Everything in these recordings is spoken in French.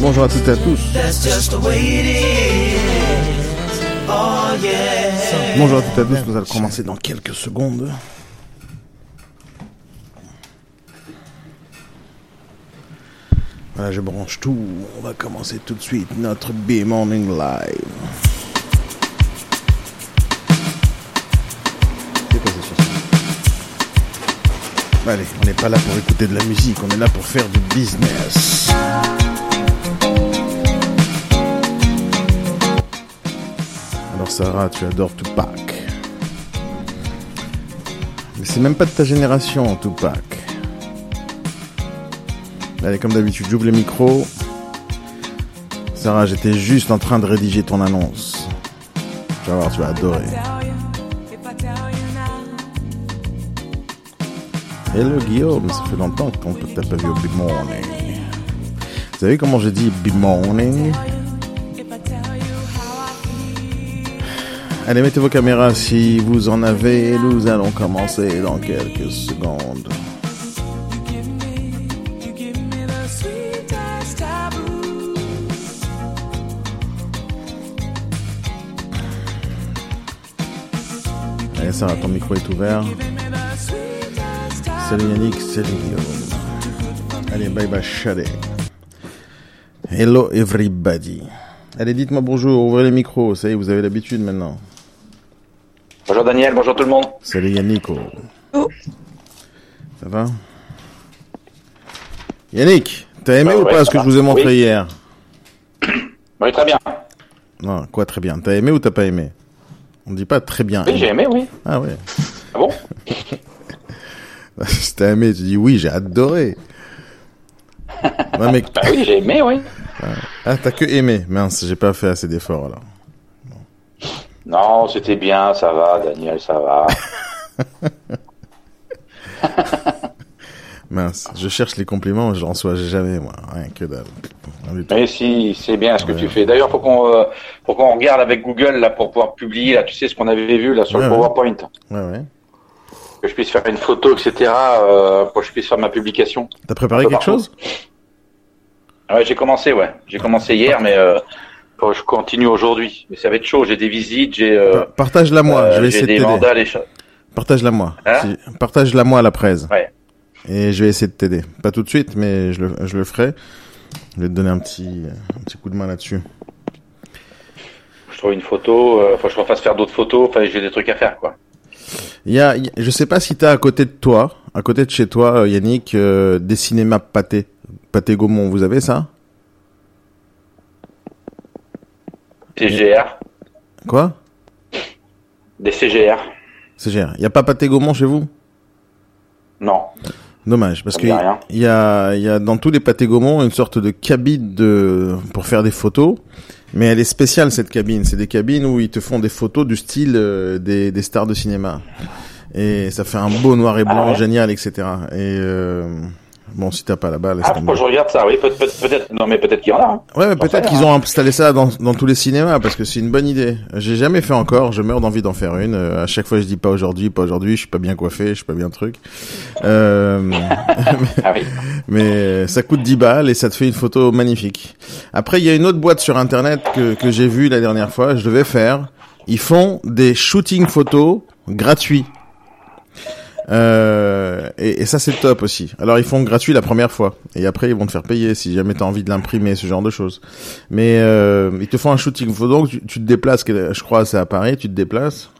Bonjour à toutes et à tous. Bonjour à toutes et à tous, nous allons commencer dans quelques secondes. Voilà, je branche tout. On va commencer tout de suite notre B-Morning Live. C'est quoi Allez, on n'est pas là pour écouter de la musique, on est là pour faire du business. Sarah, tu adores Tupac. Mais c'est même pas de ta génération, Tupac. Allez, comme d'habitude, j'ouvre le micro. Sarah, j'étais juste en train de rédiger ton annonce. Tu vas voir, tu vas adorer. Hello Guillaume, ça fait longtemps qu'on t'a pas vu au Big Morning. Vous savez comment je dis Big Morning? Allez, mettez vos caméras si vous en avez. Nous allons commencer dans quelques secondes. Allez, Sarah, ton micro est ouvert. Salut Yannick, salut Guillaume. Allez, bye bye, chalet. Hello everybody. Allez, dites-moi bonjour, ouvrez les micros, ça y est, vous avez l'habitude maintenant. Bonjour Daniel, bonjour tout le monde. Salut Yannick. oh. Ça va? Yannick, t'as aimé Bah ou ouais, pas ce que va. je vous ai montré Oui. hier? Oui, très bien. Non, quoi très bien. T'as aimé ou t'as pas aimé? On dit pas très bien. Oui, j'ai aimé, oui. Ah ouais. Ah bon? Si t'as aimé, tu dis oui, j'ai adoré. Non mais Bah oui, j'ai aimé, oui. ah t'as que aimé. Mince, j'ai pas fait assez d'efforts alors. Non, c'était bien, ça va, Daniel, ça va. Mince, je cherche les compliments, je reçois jamais moi, rien que dalle. Mais si, c'est bien ce que Ouais. tu fais. D'ailleurs, faut qu'on euh, faut qu'on regarde avec Google là pour pouvoir publier là, tu sais ce qu'on avait vu là sur Ouais, le. PowerPoint, Ouais ouais. que je puisse faire une photo, etc. Euh, pour que je puisse faire ma publication. T'as préparé quelque partout. chose? Ouais, j'ai commencé, ouais. J'ai commencé hier, mais euh, que je continue aujourd'hui. Mais ça va être chaud. J'ai des visites, j'ai euh, Pa- Partage-la moi, euh, je vais essayer de t'aider. Partage-la moi. Hein Partage-la moi à la presse. Ouais. Et je vais essayer de t'aider. Pas tout de suite, mais je le, je le ferai. Je vais te donner un petit, un petit coup de main là-dessus. Je trouve une photo. Euh, faut que je refasse faire d'autres photos. Enfin, j'ai des trucs à faire, quoi. Il y a, il y a- je sais pas si t'as à côté de toi, à côté de chez toi, euh, Yannick, euh, des cinémas pâté, pâté Gaumont. Vous avez ça? CGR, Quoi? Des CGR. Gère. Il y a pas pâté Gaumont chez vous? Non. Dommage, parce Ça que me dit rien. il y a, y a dans tous les pâtés Gaumont une sorte de cabine de pour faire des photos, mais elle est spéciale cette cabine. C'est des cabines où ils te font des photos du style euh, des, des stars de cinéma, et ça fait un beau noir et blanc Ah ouais? génial, etc. Et euh, bon, si t'as pas là-bas, laisse Ah, faut que je regarde ça. Oui, peut- peut- peut-être. Non, mais peut-être qu'il y en a. hein. Ouais, mais peut-être qu'ils ont installé ça dans, dans tous les cinémas parce que c'est une bonne idée. J'ai jamais fait encore, je meurs d'envie d'en faire une. Euh, à chaque fois, je dis pas aujourd'hui, pas aujourd'hui, je suis pas bien coiffé, je suis pas bien truc. Euh, Ah oui. mais ça coûte 10 balles et ça te fait une photo magnifique. Après, il y a une autre boîte sur internet que, que j'ai vue la dernière fois, je devais faire. Ils font des shootings photos gratuits. Euh, et, et ça c'est top aussi. Alors ils font gratuit la première fois et après ils vont te faire payer si jamais t'as envie de l'imprimer ce genre de choses. Mais euh, ils te font un shooting photo, donc tu, tu te déplaces, je crois c'est à Paris, tu te déplaces.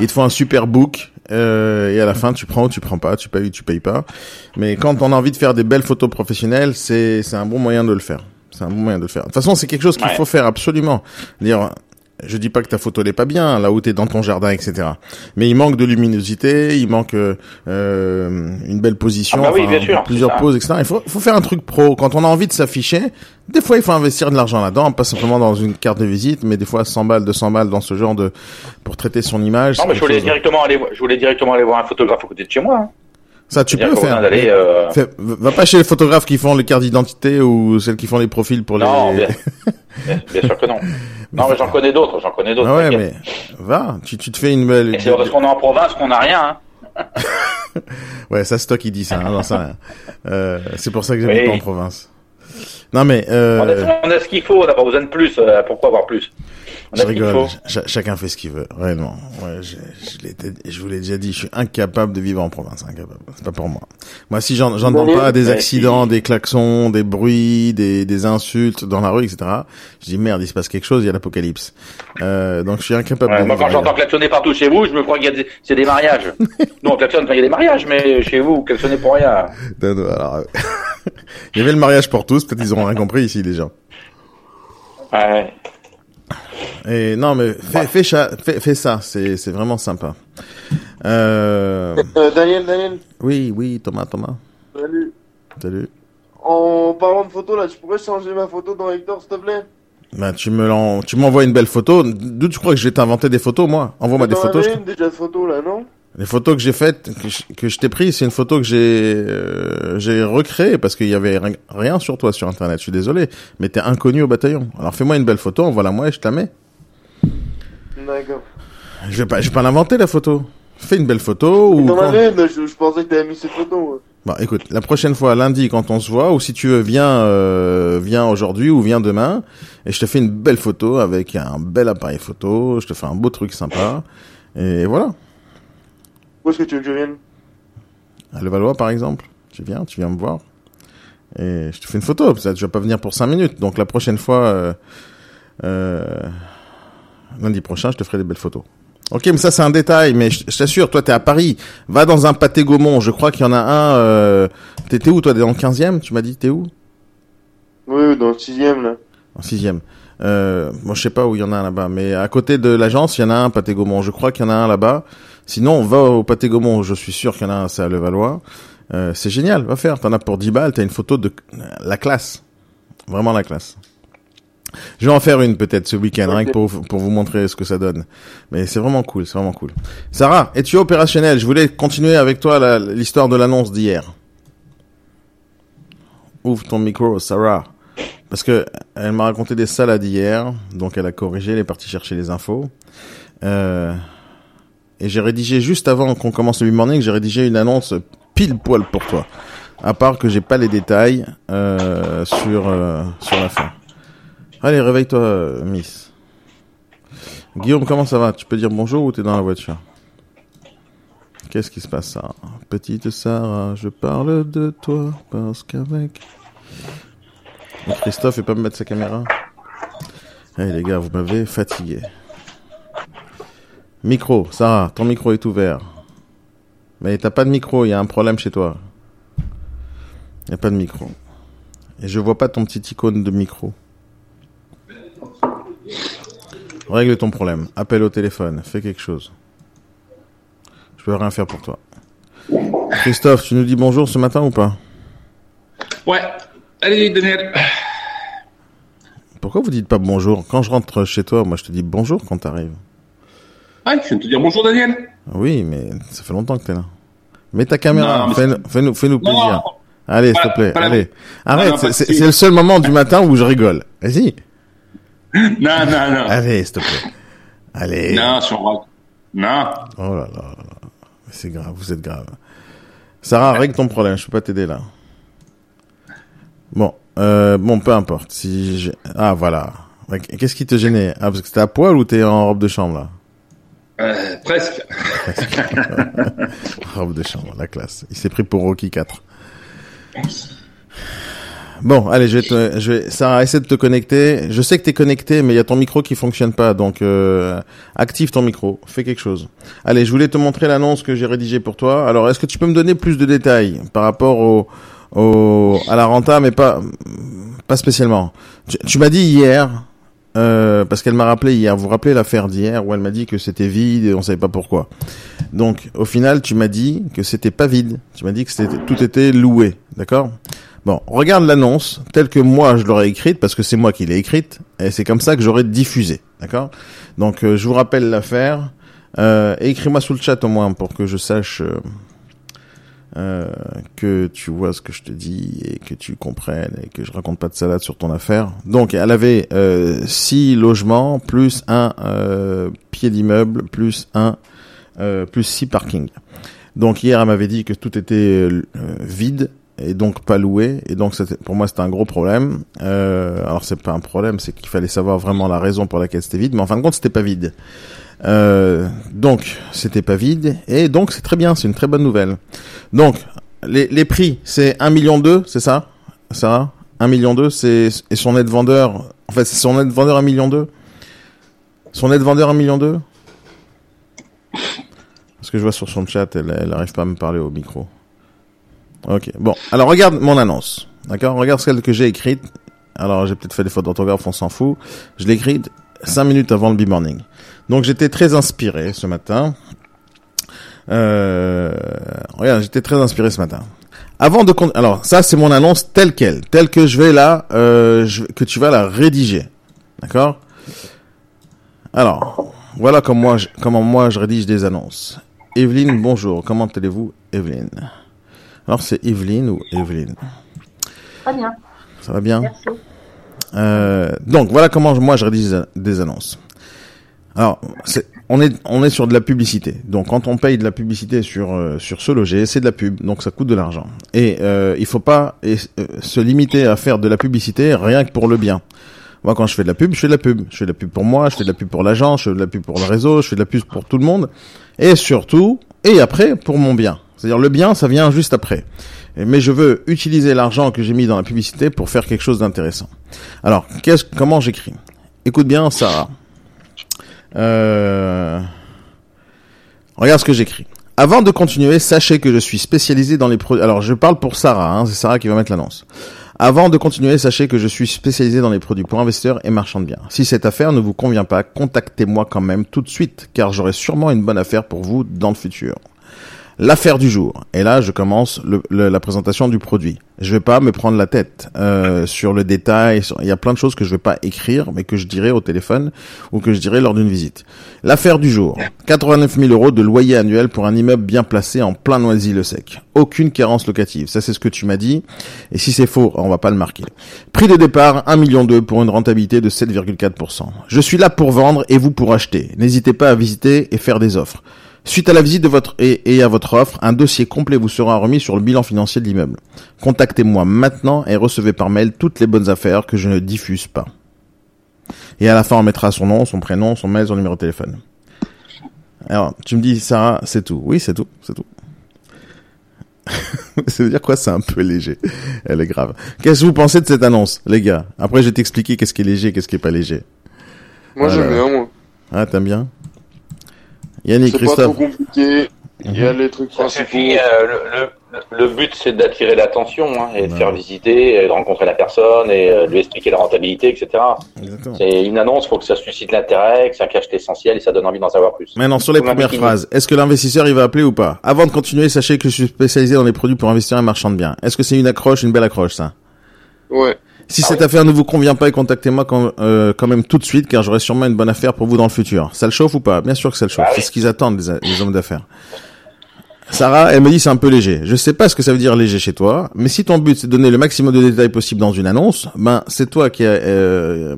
Ils te font un super book euh, et à la fin tu prends ou tu prends pas, tu payes ou tu payes pas. Mais quand on a envie de faire des belles photos professionnelles, c'est c'est un bon moyen de le faire. C'est un bon moyen de le faire. De toute façon, c'est quelque chose qu'il Ouais. faut faire absolument. Dire, je dis pas que ta photo n'est pas bien, là où t'es dans ton jardin, etc. Mais il manque de luminosité, il manque euh, euh, une belle position, Ah bah oui, bien sûr, plusieurs poses, etc. Il faut, faut faire un truc pro. Quand on a envie de s'afficher, des fois il faut investir de l'argent là-dedans, pas simplement dans une carte de visite, mais des fois 100 balles, 200 balles dans ce genre de pour traiter son image. Non, mais je voulais directement aller, je voulais directement aller voir un photographe à côté de chez moi. Hein. Ça, tu peux faire. d'aller. Euh... fais- va pas chez les photographes qui font les cartes d'identité ou celles qui font les profils pour les. Non, bien, sûr que non. Non, mais j'en connais d'autres, j'en connais d'autres. Ah ouais, mais va, tu, tu te fais une belle. Et c'est parce qu'on est en province qu'on n'a rien. Hein. Ouais, ça c'est toi qui dis ça, hein, ça. rien. Euh, c'est pour ça que j'habite Oui. pas en province. Non mais euh... on, a, ce qu'il faut, on n'a pas besoin de plus. Pourquoi avoir plus? Je rigole. chacun fait ce qu'il veut, réellement. Ouais, je, je, je vous l'ai déjà dit, je suis incapable de vivre en province, incapable. C'est pas pour moi. Moi, si j'entends pas des accidents, des klaxons, des bruits, des, des insultes dans la rue, etc., je dis merde, il se passe quelque chose, il y a l'apocalypse. Euh, donc je suis incapable. Ouais, moi, quand j'entends klaxonner partout chez vous, je me crois qu'il y a des, c'est des mariages. non, klaxonne quand il y a des mariages, mais chez vous, klaxonner pour rien. Non, non, alors, il y avait le mariage pour tous, peut-être ils auront rien compris ici, les gens. Ouais. Et non, mais fais, fais, fais, fais ça, c'est, vraiment sympa. Euh... Euh, Daniel, Daniel. Oui, oui, Thomas, Thomas. Salut. Salut. En parlant de photo, là, tu pourrais changer ma photo dans Hector, s'il te plaît? Bah, tu me tu m'envoies une belle photo. D'où tu crois que je vais t'inventer des photos, moi? Envoie-moi des photos. Je... déjà de photos, là, non? Les photos que j'ai faites, que je, t'ai pris, c'est une photo que j'ai euh, j'ai recréée parce qu'il y avait rien sur toi sur internet. Je suis désolé, mais t'es inconnu au bataillon. Alors fais-moi une belle photo, envoie-la moi et je te la mets. D'accord. Je vais pas, je vais pas l'inventer la photo. Fais une belle photo ou. je, je, pensais que t'avais mis cette photo. Bon, écoute, la prochaine fois, lundi, quand on se voit, ou si tu veux, viens, euh, viens aujourd'hui ou viens demain, et je te fais une belle photo avec un bel appareil photo. Je te fais un beau truc sympa, et voilà. Où est-ce que tu veux que je vienne? À Levallois, par exemple. Tu viens, tu viens me voir. Et je te fais une photo. Ça, tu vas pas venir pour 5 minutes. Donc la prochaine fois, euh, euh, lundi prochain, je te ferai des belles photos. Ok, mais ça c'est un détail, mais je, t'assure, toi t'es à Paris, va dans un pâté Gaumont, je crois qu'il y en a un, euh... t'étais où toi, dans le 15e, tu m'as dit, t'es où? Oui, dans le 6e là. En 6e. Euh, moi je sais pas où il y en a un là-bas, mais à côté de l'agence, il y en a un pâté Gaumont, je crois qu'il y en a un là-bas. Sinon, va au Pâté Gaumont, je suis sûr qu'il y en a un, c'est à Levallois. Euh, c'est génial, va faire. T'en as pour 10 balles, t'as une photo de la classe. Vraiment la classe. Je vais en faire une peut-être ce week-end, rien que pour, pour vous montrer ce que ça donne. Mais c'est vraiment cool, c'est vraiment cool. Sarah, es-tu opérationnel? Je voulais continuer avec toi l'histoire de l'annonce d'hier. Ouvre ton micro, Sarah. Parce que elle m'a raconté des salades hier, donc elle a corrigé, elle est partie chercher les infos. Euh, et j'ai rédigé juste avant qu'on commence le morning, j'ai rédigé une annonce pile poil pour toi. À part que j'ai pas les détails euh, sur euh, sur l'affaire. Allez, réveille-toi, Miss. Guillaume, comment ça va? Tu peux dire bonjour ou t'es dans la voiture? Qu'est-ce qui se passe, ça? Petite Sarah, je parle de toi parce qu'avec... Christophe, il pas me mettre sa caméra Allez les gars, vous m'avez fatigué. Micro, Sarah, ton micro est ouvert. Mais t'as pas de micro, il y a un problème chez toi. Il n'y a pas de micro. Et je vois pas ton petit icône de micro. Règle ton problème. Appelle au téléphone. Fais quelque chose. Je peux rien faire pour toi. Christophe, tu nous dis bonjour ce matin ou pas? Ouais. Allez, Daniel. Pourquoi vous dites pas bonjour? Quand je rentre chez toi, moi je te dis bonjour quand t'arrives. Ah, je viens de te dire bonjour, Daniel. Oui, mais ça fait longtemps que t'es là. Mets ta caméra, fais-nous fais plaisir. Allez, s'il te plaît, allez. Arrête, c'est le seul moment du matin où je rigole. Vas-y. Non, non, non. Allez, s'il te plaît. Allez. Non, sur Non. Oh là là. C'est grave, vous êtes grave. Sarah, règle ton problème, je peux pas t'aider là. Bon, euh, bon, peu importe. Si Ah, voilà. Qu'est-ce qui te gênait? Ah, parce que t'es à poil ou t'es en robe de chambre là? Euh, presque. Robe de chambre, la classe. Il s'est pris pour Rocky 4. Bon, allez, je vais, te, je vais, Sarah, essaie de te connecter. Je sais que tu es connecté, mais il y a ton micro qui fonctionne pas, donc euh, active ton micro, fais quelque chose. Allez, je voulais te montrer l'annonce que j'ai rédigée pour toi. Alors, est-ce que tu peux me donner plus de détails par rapport au, au à la renta, mais pas, pas spécialement? tu m'as dit hier euh, parce qu'elle m'a rappelé hier, vous vous rappelez l'affaire d'hier où elle m'a dit que c'était vide et on savait pas pourquoi. Donc au final, tu m'as dit que c'était pas vide. Tu m'as dit que tout était loué, d'accord? Bon, regarde l'annonce telle que moi je l'aurais écrite parce que c'est moi qui l'ai écrite et c'est comme ça que j'aurais diffusé, d'accord? Donc euh, je vous rappelle l'affaire. Euh, écris-moi sous le chat au moins pour que je sache euh, euh, que tu vois ce que je te dis et que tu comprennes et que je raconte pas de salade sur ton affaire. Donc, elle avait euh, six logements plus un euh, pied d'immeuble plus un plus six parkings. Donc hier, elle m'avait dit que tout était vide et donc pas loué. Et donc pour moi c'était un gros problème. Euh, alors c'est pas un problème, c'est qu'il fallait savoir vraiment la raison pour laquelle c'était vide. Mais en fin de compte c'était pas vide. Euh, donc c'était pas vide et donc c'est très bien, c'est une très bonne nouvelle. Donc les, les prix c'est 1 million 2, c'est ça? Ça 1 million 2 c'est et son net vendeur en fait c'est son net vendeur 1 million 2 Son net vendeur 1 million 2 Parce que je vois sur son chat elle, elle arrive pas à me parler au micro. Ok, bon. Alors regarde mon annonce. D'accord? Regarde celle que j'ai écrite. Alors j'ai peut-être fait des fautes d'orthographe, on s'en fout. Je l'ai écrite 5 minutes avant le B-Morning. Donc j'étais très inspiré ce matin. Euh, regarde, j'étais très inspiré ce matin. Avant de alors ça c'est mon annonce telle quelle, telle que je vais là, euh, je... que tu vas la rédiger, d'accord? Alors voilà comment moi, je... comment moi je rédige des annonces. Evelyne, bonjour. Comment allez-vous, Evelyne? Alors c'est Evelyne ou Evelyne? Très bien. Ça va bien? Merci. euh, Donc voilà comment moi je rédige des annonces. Alors, on est on est sur de la publicité. Donc, quand on paye de la publicité sur euh, sur ce loger, c'est de la pub, donc ça coûte de l'argent. Et euh, il faut pas euh, se limiter à faire de la publicité rien que pour le bien. Moi, quand je fais de la pub, je fais de la pub. Je fais de la pub pour moi, je fais de la pub pour l'agence, je fais de la pub pour le réseau, je fais de la pub pour tout le monde, et surtout et après pour mon bien. C'est-à-dire le bien, ça vient juste après. Mais je veux utiliser l'argent que j'ai mis dans la publicité pour faire quelque chose d'intéressant. Alors, qu'est-ce, comment j'écris Écoute bien, Sarah. Euh... Regarde ce que j'écris. Avant de continuer, sachez que je suis spécialisé dans les produits. Alors, je parle pour Sarah, hein, c'est Sarah qui va mettre l'annonce. Avant de continuer, sachez que je suis spécialisé dans les produits pour investisseurs et marchands de biens. Si cette affaire ne vous convient pas, contactez-moi quand même tout de suite, car j'aurai sûrement une bonne affaire pour vous dans le futur. L'affaire du jour. Et là, je commence la présentation du produit. Je vais pas me prendre la tête euh, sur le détail. Il y a plein de choses que je vais pas écrire, mais que je dirai au téléphone ou que je dirai lors d'une visite. L'affaire du jour. 89 000 euros de loyer annuel pour un immeuble bien placé en plein Noisy-le-Sec. Aucune carence locative. Ça, c'est ce que tu m'as dit. Et si c'est faux, on va pas le marquer. Prix de départ, 1 million pour une rentabilité de 7,4%. Je suis là pour vendre et vous pour acheter. N'hésitez pas à visiter et faire des offres. Suite à la visite de votre et, et à votre offre, un dossier complet vous sera remis sur le bilan financier de l'immeuble. Contactez-moi maintenant et recevez par mail toutes les bonnes affaires que je ne diffuse pas. Et à la fin, on mettra son nom, son prénom, son mail, son numéro de téléphone. Alors, tu me dis, Sarah, c'est tout. Oui, c'est tout, c'est tout. ça veut dire quoi C'est un peu léger? Elle est grave. Qu'est-ce que vous pensez de cette annonce, les gars? Après, je vais t'expliquer qu'est-ce qui est léger, qu'est-ce qui est pas léger. Moi, j'aime bien, moi. Ah, t'aimes bien? Yannick, C'est pas trop compliqué. Il y a les trucs Ça suffit. euh, le, le, le but, c'est d'attirer l'attention hein, et de faire visiter, et de rencontrer la personne et euh, de lui expliquer la rentabilité, etc. Exactement. C'est une annonce, faut que ça suscite l'intérêt, que ça cache l'essentiel et ça donne envie d'en savoir plus. Maintenant, sur les premières phrases, est-ce que l'investisseur, il va appeler ou pas? Avant de continuer, sachez que je suis spécialisé dans les produits pour investisseurs et marchands de biens. Est-ce que c'est une accroche, une belle accroche, ça? Ouais. Si Ah cette oui. affaire ne vous convient pas, contactez-moi quand, euh, quand même tout de suite, car j'aurai sûrement une bonne affaire pour vous dans le futur. Ça le chauffe ou pas? Bien sûr que ça le chauffe. Ah oui. C'est ce qu'ils attendent, les, les hommes d'affaires. Sarah, elle me dit c'est un peu léger. Je sais pas ce que ça veut dire léger chez toi, mais si ton but c'est de donner le maximum de détails possible dans une annonce, ben c'est toi qui, est, euh,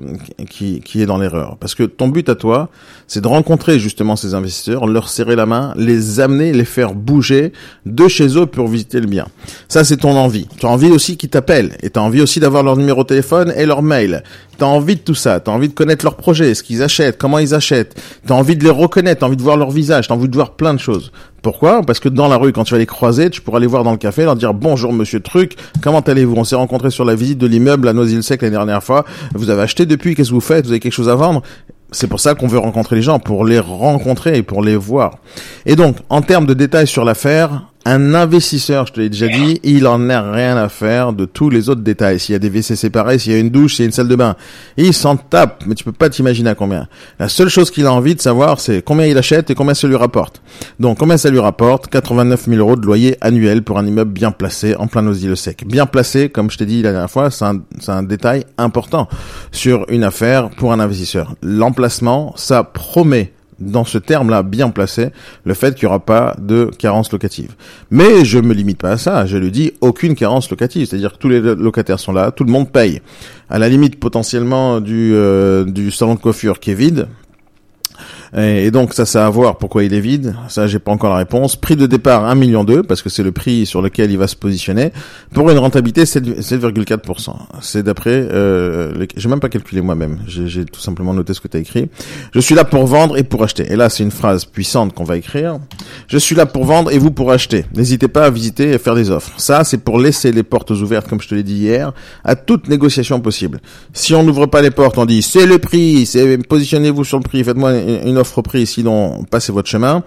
qui qui est dans l'erreur. Parce que ton but à toi, c'est de rencontrer justement ces investisseurs, leur serrer la main, les amener, les faire bouger de chez eux pour visiter le bien. Ça c'est ton envie. Tu as envie aussi qu'ils t'appellent et tu as envie aussi d'avoir leur numéro de téléphone et leur mail. Tu as envie de tout ça, tu as envie de connaître leurs projets, ce qu'ils achètent, comment ils achètent. Tu as envie de les reconnaître, tu as envie de voir leur visage, tu as envie de voir plein de choses. Pourquoi? Parce que dans la rue, quand tu vas les croiser, tu pourras les voir dans le café, leur dire bonjour monsieur Truc, comment allez-vous? On s'est rencontrés sur la visite de l'immeuble à Noisy-le-Sec l'année dernière fois. Vous avez acheté depuis Qu'est-ce que vous faites? Vous avez quelque chose à vendre? C'est pour ça qu'on veut rencontrer les gens, pour les rencontrer et pour les voir. Et donc, en termes de détails sur l'affaire, un investisseur, je te l'ai déjà dit, il en a rien à faire de tous les autres détails. S'il y a des WC séparés, s'il y a une douche, s'il y a une salle de bain, il s'en tape, mais tu peux pas t'imaginer à combien. La seule chose qu'il a envie de savoir, c'est combien il achète et combien ça lui rapporte. Donc, combien ça lui rapporte? 89 000 euros de loyer annuel pour un immeuble bien placé en plein Noisy-le-Sec. Bien placé, comme je t'ai dit la dernière fois, c'est un, c'est un détail important sur une affaire pour un investisseur. L'emplacement, ça promet dans ce terme-là bien placé, le fait qu'il n'y aura pas de carence locative. Mais je me limite pas à ça, je lui dis aucune carence locative, c'est-à-dire que tous les locataires sont là, tout le monde paye. À la limite potentiellement du, euh, du salon de coiffure qui est vide, Et, donc ça, c'est à voir pourquoi il est vide. Ça, j'ai pas encore la réponse. Prix de départ 1 million 2 parce que c'est le prix sur lequel il va se positionner pour une rentabilité 7,4%. C'est d'après, euh, j'ai même pas calculé moi-même. J'ai tout simplement noté ce que tu as écrit. Je suis là pour vendre et pour acheter. Et là, c'est une phrase puissante qu'on va écrire. Je suis là pour vendre et vous pour acheter. N'hésitez pas à visiter et faire des offres. Ça, c'est pour laisser les portes ouvertes, comme je te l'ai dit hier, à toute négociation possible. Si on n'ouvre pas les portes, on dit c'est le prix, c'est positionnez-vous sur le prix, faites-moi une offre au prix, sinon passez votre chemin.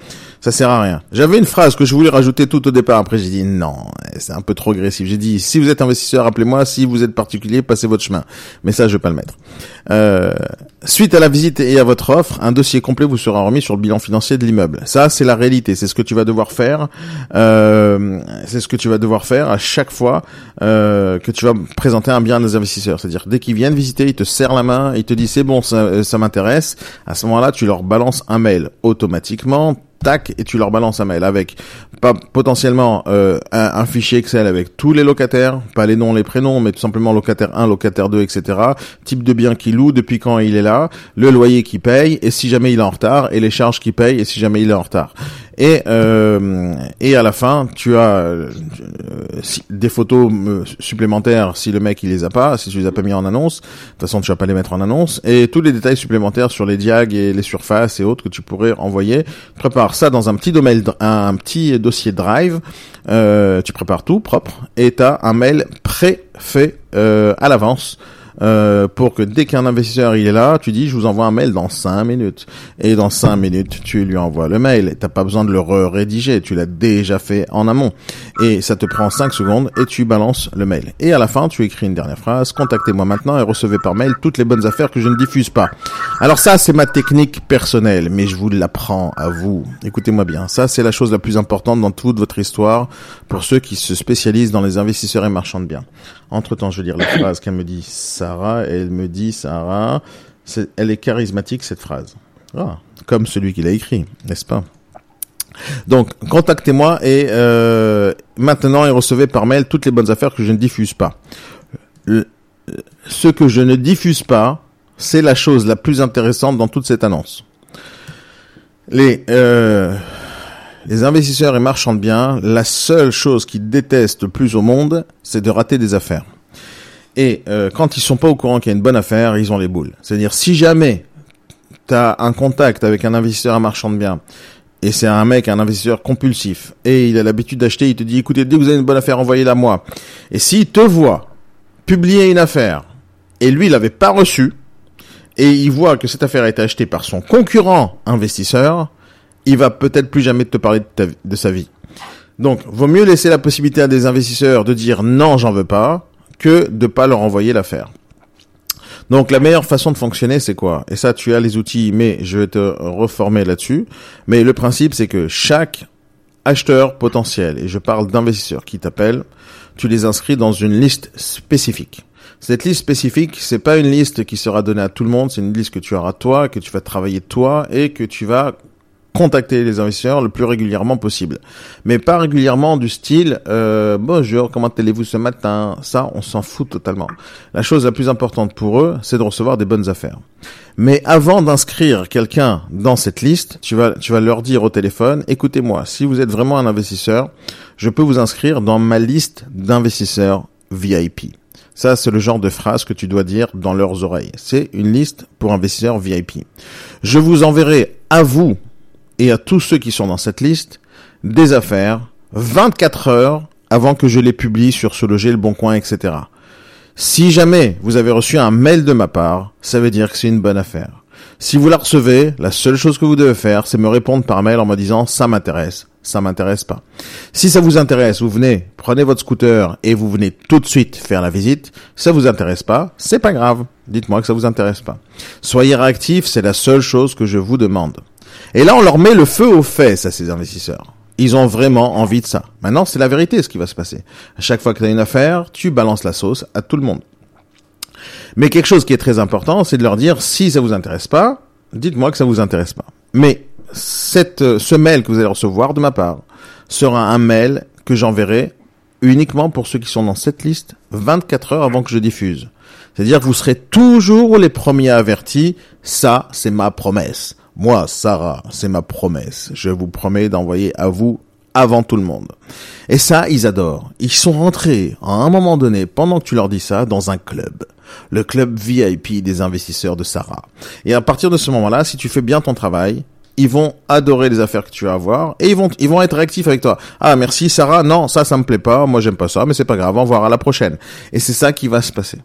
Ça sert à rien. J'avais une phrase que je voulais rajouter tout au départ. Après, j'ai dit non, c'est un peu trop agressif. J'ai dit si vous êtes investisseur, appelez-moi. Si vous êtes particulier, passez votre chemin. Mais ça, je vais pas le mettre. Euh, suite à la visite et à votre offre, un dossier complet vous sera remis sur le bilan financier de l'immeuble. Ça, c'est la réalité. C'est ce que tu vas devoir faire. Euh, c'est ce que tu vas devoir faire à chaque fois euh, que tu vas présenter un bien à nos investisseurs. C'est-à-dire dès qu'ils viennent visiter, ils te serrent la main, ils te disent c'est bon, ça m'intéresse. À ce moment-là, tu leur balances un mail automatiquement tac, et tu leur balances un mail avec pas potentiellement euh, un, fichier Excel avec tous les locataires, pas les noms, les prénoms, mais tout simplement locataire 1, locataire 2, etc. Type de bien qu'il loue, depuis quand il est là, le loyer qu'il paye, et si jamais il est en retard, et les charges qu'il paye, et si jamais il est en retard. Et euh, et à la fin, tu as euh, des photos euh, supplémentaires si le mec il les a pas, si tu les as pas mis en annonce. De toute façon, tu vas pas les mettre en annonce. Et tous les détails supplémentaires sur les diags et les surfaces et autres que tu pourrais envoyer. Prépare ça dans un petit domaine, un petit dossier Drive. Euh, tu prépares tout propre et tu as un mail pré-fait euh, à l'avance euh, pour que dès qu'un investisseur il est là, tu dis je vous envoie un mail dans 5 minutes. Et dans 5 minutes, tu lui envoies le mail. T'as pas besoin de le rédiger, tu l'as déjà fait en amont. Et ça te prend 5 secondes et tu balances le mail. Et à la fin, tu écris une dernière phrase, contactez-moi maintenant et recevez par mail toutes les bonnes affaires que je ne diffuse pas. Alors ça, c'est ma technique personnelle, mais je vous l'apprends à vous. Écoutez-moi bien, ça c'est la chose la plus importante dans toute votre histoire pour ceux qui se spécialisent dans les investisseurs et marchands de biens. Entre temps, je vais lire la phrase qu'elle me dit Sarah, et elle me dit Sarah, elle est charismatique cette phrase. Ah, comme celui qui l'a écrit, n'est-ce pas? Donc, contactez-moi et euh, maintenant et recevez par mail toutes les bonnes affaires que je ne diffuse pas. ce que je ne diffuse pas, c'est la chose la plus intéressante dans toute cette annonce. Les euh, les investisseurs et marchands de biens, la seule chose qu'ils détestent le plus au monde, c'est de rater des affaires. Et euh, quand ils sont pas au courant qu'il y a une bonne affaire, ils ont les boules. C'est-à-dire si jamais tu as un contact avec un investisseur, un marchand de biens, et c'est un mec, un investisseur compulsif, et il a l'habitude d'acheter, il te dit, écoutez, dès que vous avez une bonne affaire, envoyez-la moi. Et s'il te voit publier une affaire, et lui, il l'avait pas reçue, et il voit que cette affaire a été achetée par son concurrent investisseur, il va peut-être plus jamais te parler de, sa vie. Donc, vaut mieux laisser la possibilité à des investisseurs de dire non, j'en veux pas, que de pas leur envoyer l'affaire. Donc la meilleure façon de fonctionner, c'est quoi? Et ça, tu as les outils, mais je vais te reformer là-dessus. Mais le principe, c'est que chaque acheteur potentiel, et je parle d'investisseurs qui t'appellent, tu les inscris dans une liste spécifique. Cette liste spécifique, c'est pas une liste qui sera donnée à tout le monde, c'est une liste que tu auras toi, que tu vas travailler toi et que tu vas contacter les investisseurs le plus régulièrement possible. Mais pas régulièrement du style euh, bonjour, comment allez-vous ce matin? Ça, on s'en fout totalement. La chose la plus importante pour eux, c'est de recevoir des bonnes affaires. Mais avant d'inscrire quelqu'un dans cette liste, tu vas, tu vas leur dire au téléphone, écoutez-moi, si vous êtes vraiment un investisseur, je peux vous inscrire dans ma liste d'investisseurs VIP. Ça, c'est le genre de phrase que tu dois dire dans leurs oreilles. C'est une liste pour investisseurs VIP. Je vous enverrai à vous et à tous ceux qui sont dans cette liste des affaires 24 heures avant que je les publie sur ce loger, le bon coin, etc. Si jamais vous avez reçu un mail de ma part, ça veut dire que c'est une bonne affaire. Si vous la recevez, la seule chose que vous devez faire, c'est me répondre par mail en me disant ça m'intéresse, ça m'intéresse pas. Si ça vous intéresse, vous venez, prenez votre scooter et vous venez tout de suite faire la visite. ça vous intéresse pas, c'est pas grave. Dites-moi que ça vous intéresse pas. Soyez réactifs, c'est la seule chose que je vous demande. Et là, on leur met le feu aux fesses à ces investisseurs. Ils ont vraiment envie de ça. Maintenant, c'est la vérité ce qui va se passer. À chaque fois que tu as une affaire, tu balances la sauce à tout le monde. Mais quelque chose qui est très important, c'est de leur dire si ça vous intéresse pas, dites-moi que ça vous intéresse pas. Mais cette, ce mail que vous allez recevoir de ma part sera un mail que j'enverrai uniquement pour ceux qui sont dans cette liste 24 heures avant que je diffuse. C'est-à-dire que vous serez toujours les premiers avertis. Ça, c'est ma promesse. Moi, Sarah, c'est ma promesse. Je vous promets d'envoyer à vous avant tout le monde. Et ça, ils adorent. Ils sont rentrés, à un moment donné, pendant que tu leur dis ça, dans un club. Le club VIP des investisseurs de Sarah. Et à partir de ce moment-là, si tu fais bien ton travail, ils vont adorer les affaires que tu vas avoir et ils vont ils vont être réactifs avec toi. Ah merci Sarah, non ça ça me plaît pas, moi j'aime pas ça, mais c'est pas grave, on va voir à la prochaine. Et c'est ça qui va se passer.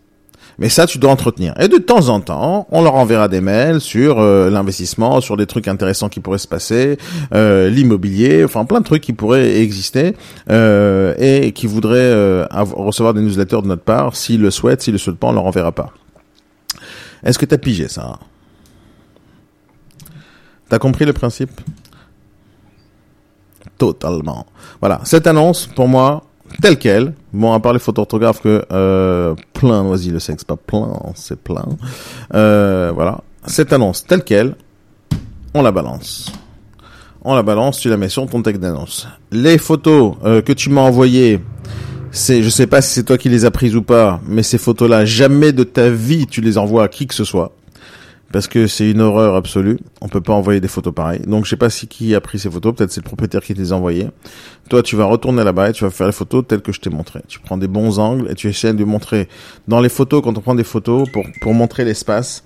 Mais ça, tu dois entretenir. Et de temps en temps, on leur enverra des mails sur euh, l'investissement, sur des trucs intéressants qui pourraient se passer, euh, l'immobilier, enfin plein de trucs qui pourraient exister euh, et qui voudraient recevoir des newsletters de notre part. S'ils le souhaitent, s'ils le souhaitent pas, on leur enverra pas. Est-ce que tu as pigé ça? T'as compris le principe? Totalement. Voilà, cette annonce, pour moi, telle quelle, bon, à part les photos orthographes que euh, plein, vas-y, le sexe, pas plein, c'est plein. Euh, voilà, cette annonce telle quelle, on la balance. On la balance, tu la mets sur ton texte d'annonce. Les photos euh, que tu m'as envoyées, c'est, je sais pas si c'est toi qui les as prises ou pas, mais ces photos-là, jamais de ta vie tu les envoies à qui que ce soit parce que c'est une horreur absolue. On peut pas envoyer des photos pareilles. Donc je sais pas si qui a pris ces photos, peut-être c'est le propriétaire qui les a envoyées. Toi, tu vas retourner là-bas et tu vas faire les photos telles que je t'ai montré. Tu prends des bons angles et tu essaies de montrer dans les photos quand on prend des photos pour pour montrer l'espace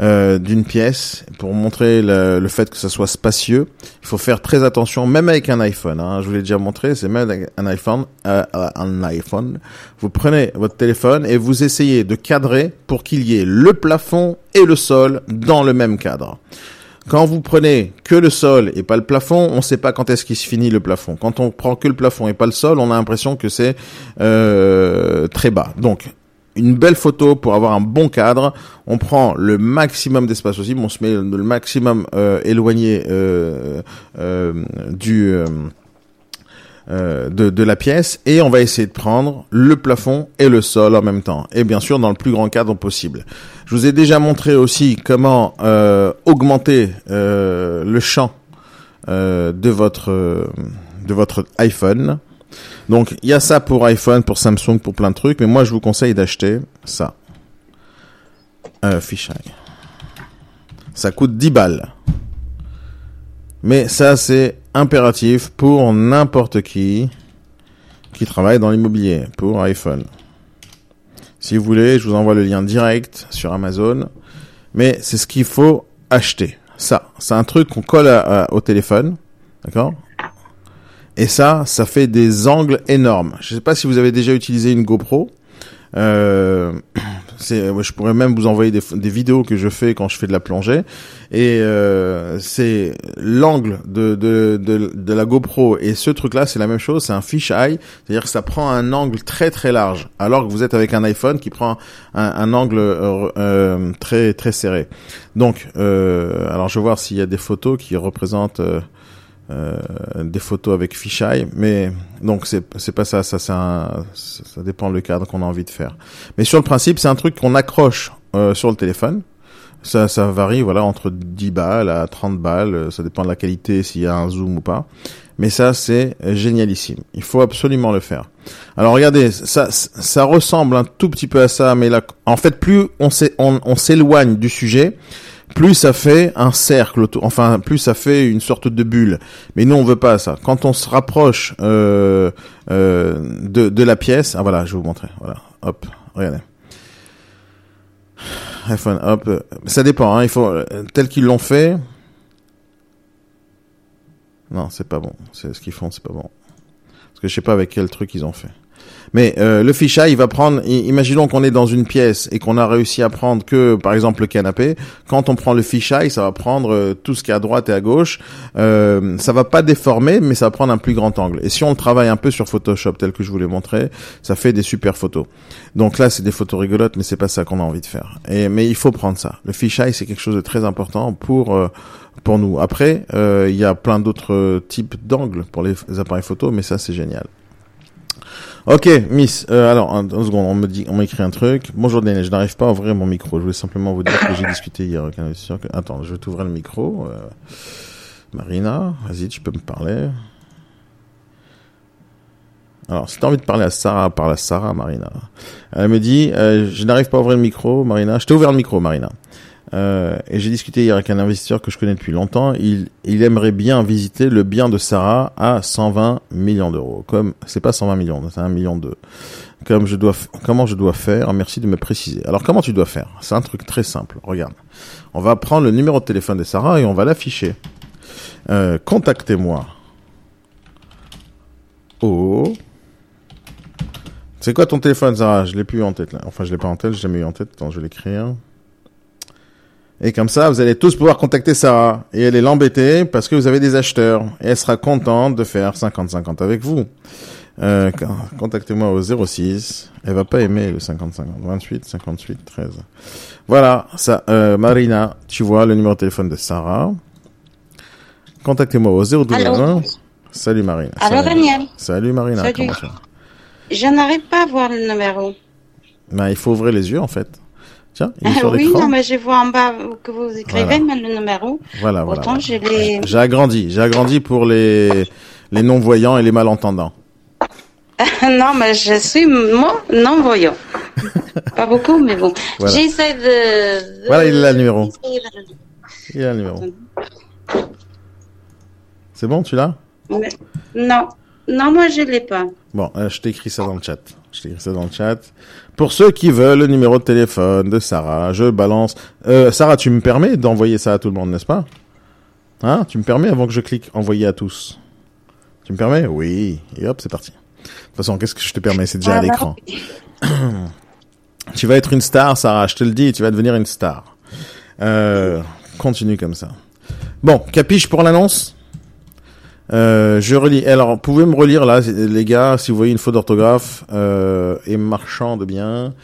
euh, d'une pièce pour montrer le, le, fait que ça soit spacieux. Il faut faire très attention, même avec un iPhone. Hein, je vous l'ai déjà montré, c'est même avec un iPhone, euh, un iPhone. Vous prenez votre téléphone et vous essayez de cadrer pour qu'il y ait le plafond et le sol dans le même cadre. Quand vous prenez que le sol et pas le plafond, on ne sait pas quand est-ce qu'il se finit le plafond. Quand on prend que le plafond et pas le sol, on a l'impression que c'est euh, très bas. Donc une belle photo pour avoir un bon cadre. On prend le maximum d'espace possible, on se met le maximum euh, éloigné euh, euh, du de, de, la pièce et on va essayer de prendre le plafond et le sol en même temps et bien sûr dans le plus grand cadre possible. Je vous ai déjà montré aussi comment augmenter le champ de votre de votre iPhone. Donc il y a ça pour iPhone, pour Samsung, pour plein de trucs, mais moi je vous conseille d'acheter ça. Un fisheye. Ça coûte 10 balles. Mais ça c'est impératif pour n'importe qui qui travaille dans l'immobilier, pour iPhone. Si vous voulez, je vous envoie le lien direct sur Amazon. Mais c'est ce qu'il faut acheter. Ça, c'est un truc qu'on colle au téléphone. D'accord? Et ça, ça fait des angles énormes. Je ne sais pas si vous avez déjà utilisé une GoPro. Euh, je pourrais même vous envoyer des, vidéos que je fais quand je fais de la plongée. Et euh, c'est l'angle de, de, de, de, la GoPro et ce truc-là, c'est la même chose. C'est un fisheye, c'est-à-dire que ça prend un angle très très large, alors que vous êtes avec un iPhone qui prend un, un angle euh, euh très très serré. Donc, euh, alors je vais voir s'il y a des photos qui représentent euh, euh, des photos avec fisheye, mais donc c'est pas ça, ça un, ça dépend le cadre qu'on a envie de faire. Mais sur le principe, c'est un truc qu'on accroche euh, sur le téléphone. Ça, ça varie, voilà, entre 10 balles à 30 balles, ça dépend de la qualité, s'il y a un zoom ou pas. Mais ça, c'est génialissime. Il faut absolument le faire. Alors regardez, ça, ça ressemble un tout petit peu à ça, mais là, en fait, plus on s'éloigne du sujet, plus ça fait un cercle, enfin plus ça fait une sorte de bulle. Mais nous on veut pas ça. Quand on se rapproche euh, euh, de, de la pièce, ah voilà, je vais vous montrer. Voilà, hop, regardez. iPhone, hop, ça dépend. Hein, il faut tel qu'ils l'ont fait. Non, c'est pas bon. C'est ce qu'ils font, c'est pas bon. Parce que je sais pas avec quel truc ils ont fait. Mais euh, le fisheye, il va prendre. Imaginons qu'on est dans une pièce et qu'on a réussi à prendre que, par exemple, le canapé. Quand on prend le fisheye, ça va prendre euh, tout ce qui est à droite et à gauche. Euh, ça va pas déformer, mais ça va prendre un plus grand angle. Et si on travaille un peu sur Photoshop, tel que je vous l'ai montré, ça fait des super photos. Donc là, c'est des photos rigolotes, mais c'est pas ça qu'on a envie de faire. Mais il faut prendre ça. Le fisheye, c'est quelque chose de très important pour euh, pour nous. Après, il y a plein d'autres types d'angles pour les appareils photo, mais ça, c'est génial. Ok, Miss. Euh, alors, un, un seconde, on me dit, on m'a écrit un truc. Bonjour Daniel, je n'arrive pas à ouvrir mon micro. Je voulais simplement vous dire que j'ai discuté hier avec un investisseur. Attends, je vais t'ouvrir le micro. Euh... Marina, vas-y, tu peux me parler. Alors, si t'as envie de parler à Sarah, parle à Sarah, Marina. Elle me dit, euh, je n'arrive pas à ouvrir le micro, Marina. Je t'ai ouvert le micro, Marina. Euh, et j'ai discuté hier avec un investisseur que je connais depuis longtemps. Il, aimerait bien visiter le bien de Sarah à 120 millions d'euros. Comme c'est pas 120 millions, c'est un million deux. Comme je dois, comment je dois faire? Merci de me préciser. Alors comment tu dois faire? C'est un truc très simple. Regarde, on va prendre le numéro de téléphone de Sarah et on va l'afficher. Euh, contactez-moi. Oh. C'est quoi ton téléphone, Sarah? Je l'ai plus en tête. Enfin, je l'ai pas en tête, j'ai jamais eu en tête. Attends, je vais l'écrire. Et comme ça, vous allez tous pouvoir contacter Sarah. Et elle est l'embêter parce que vous avez des acheteurs. Et elle sera contente de faire 50-50 avec vous. Euh, con- Contactez-moi au 06. Elle va pas aimer le 50-50. 28, 58, 13. Voilà, ça, euh, Marina, tu vois le numéro de téléphone de Sarah. Contactez-moi au 02 Allô Salut Marina. Allô, Salut. Daniel Salut Marina. Salut. comment vas Je n'arrive pas à voir le numéro. Ben, il faut ouvrir les yeux en fait. Tiens, il est Ah sur oui, non, mais je vois en bas que vous écrivez, Voilà. mais le numéro, Voilà, voilà. J'ai agrandi, j'ai agrandi pour les les non-voyants et les malentendants. non, mais je suis, moi, non-voyant. pas beaucoup, mais bon. Voilà. J'essaie de, de- Voilà, il est là, le numéro. Il a le numéro. C'est bon, tu l'as? Non, non, moi je l'ai pas. Bon, euh, je t'écris ça dans le chat. Je t'écris ça dans le chat. Pour ceux qui veulent le numéro de téléphone de Sarah, je balance. Euh, Sarah, tu me permets d'envoyer ça à tout le monde, n'est-ce pas? Hein? Tu me permets avant que je clique envoyer à tous Tu me permets? Oui. Et hop, c'est parti. De toute façon, qu'est-ce que je te permets? C'est déjà à Ah, bah, l'écran. Tu vas être une star, Sarah. Je te le dis, tu vas devenir une star. Euh, continue comme ça. Bon, capiche pour l'annonce? Euh, je relis. Alors, vous pouvez me relire là, les gars, si vous voyez une faute d'orthographe euh, et marchand de bien,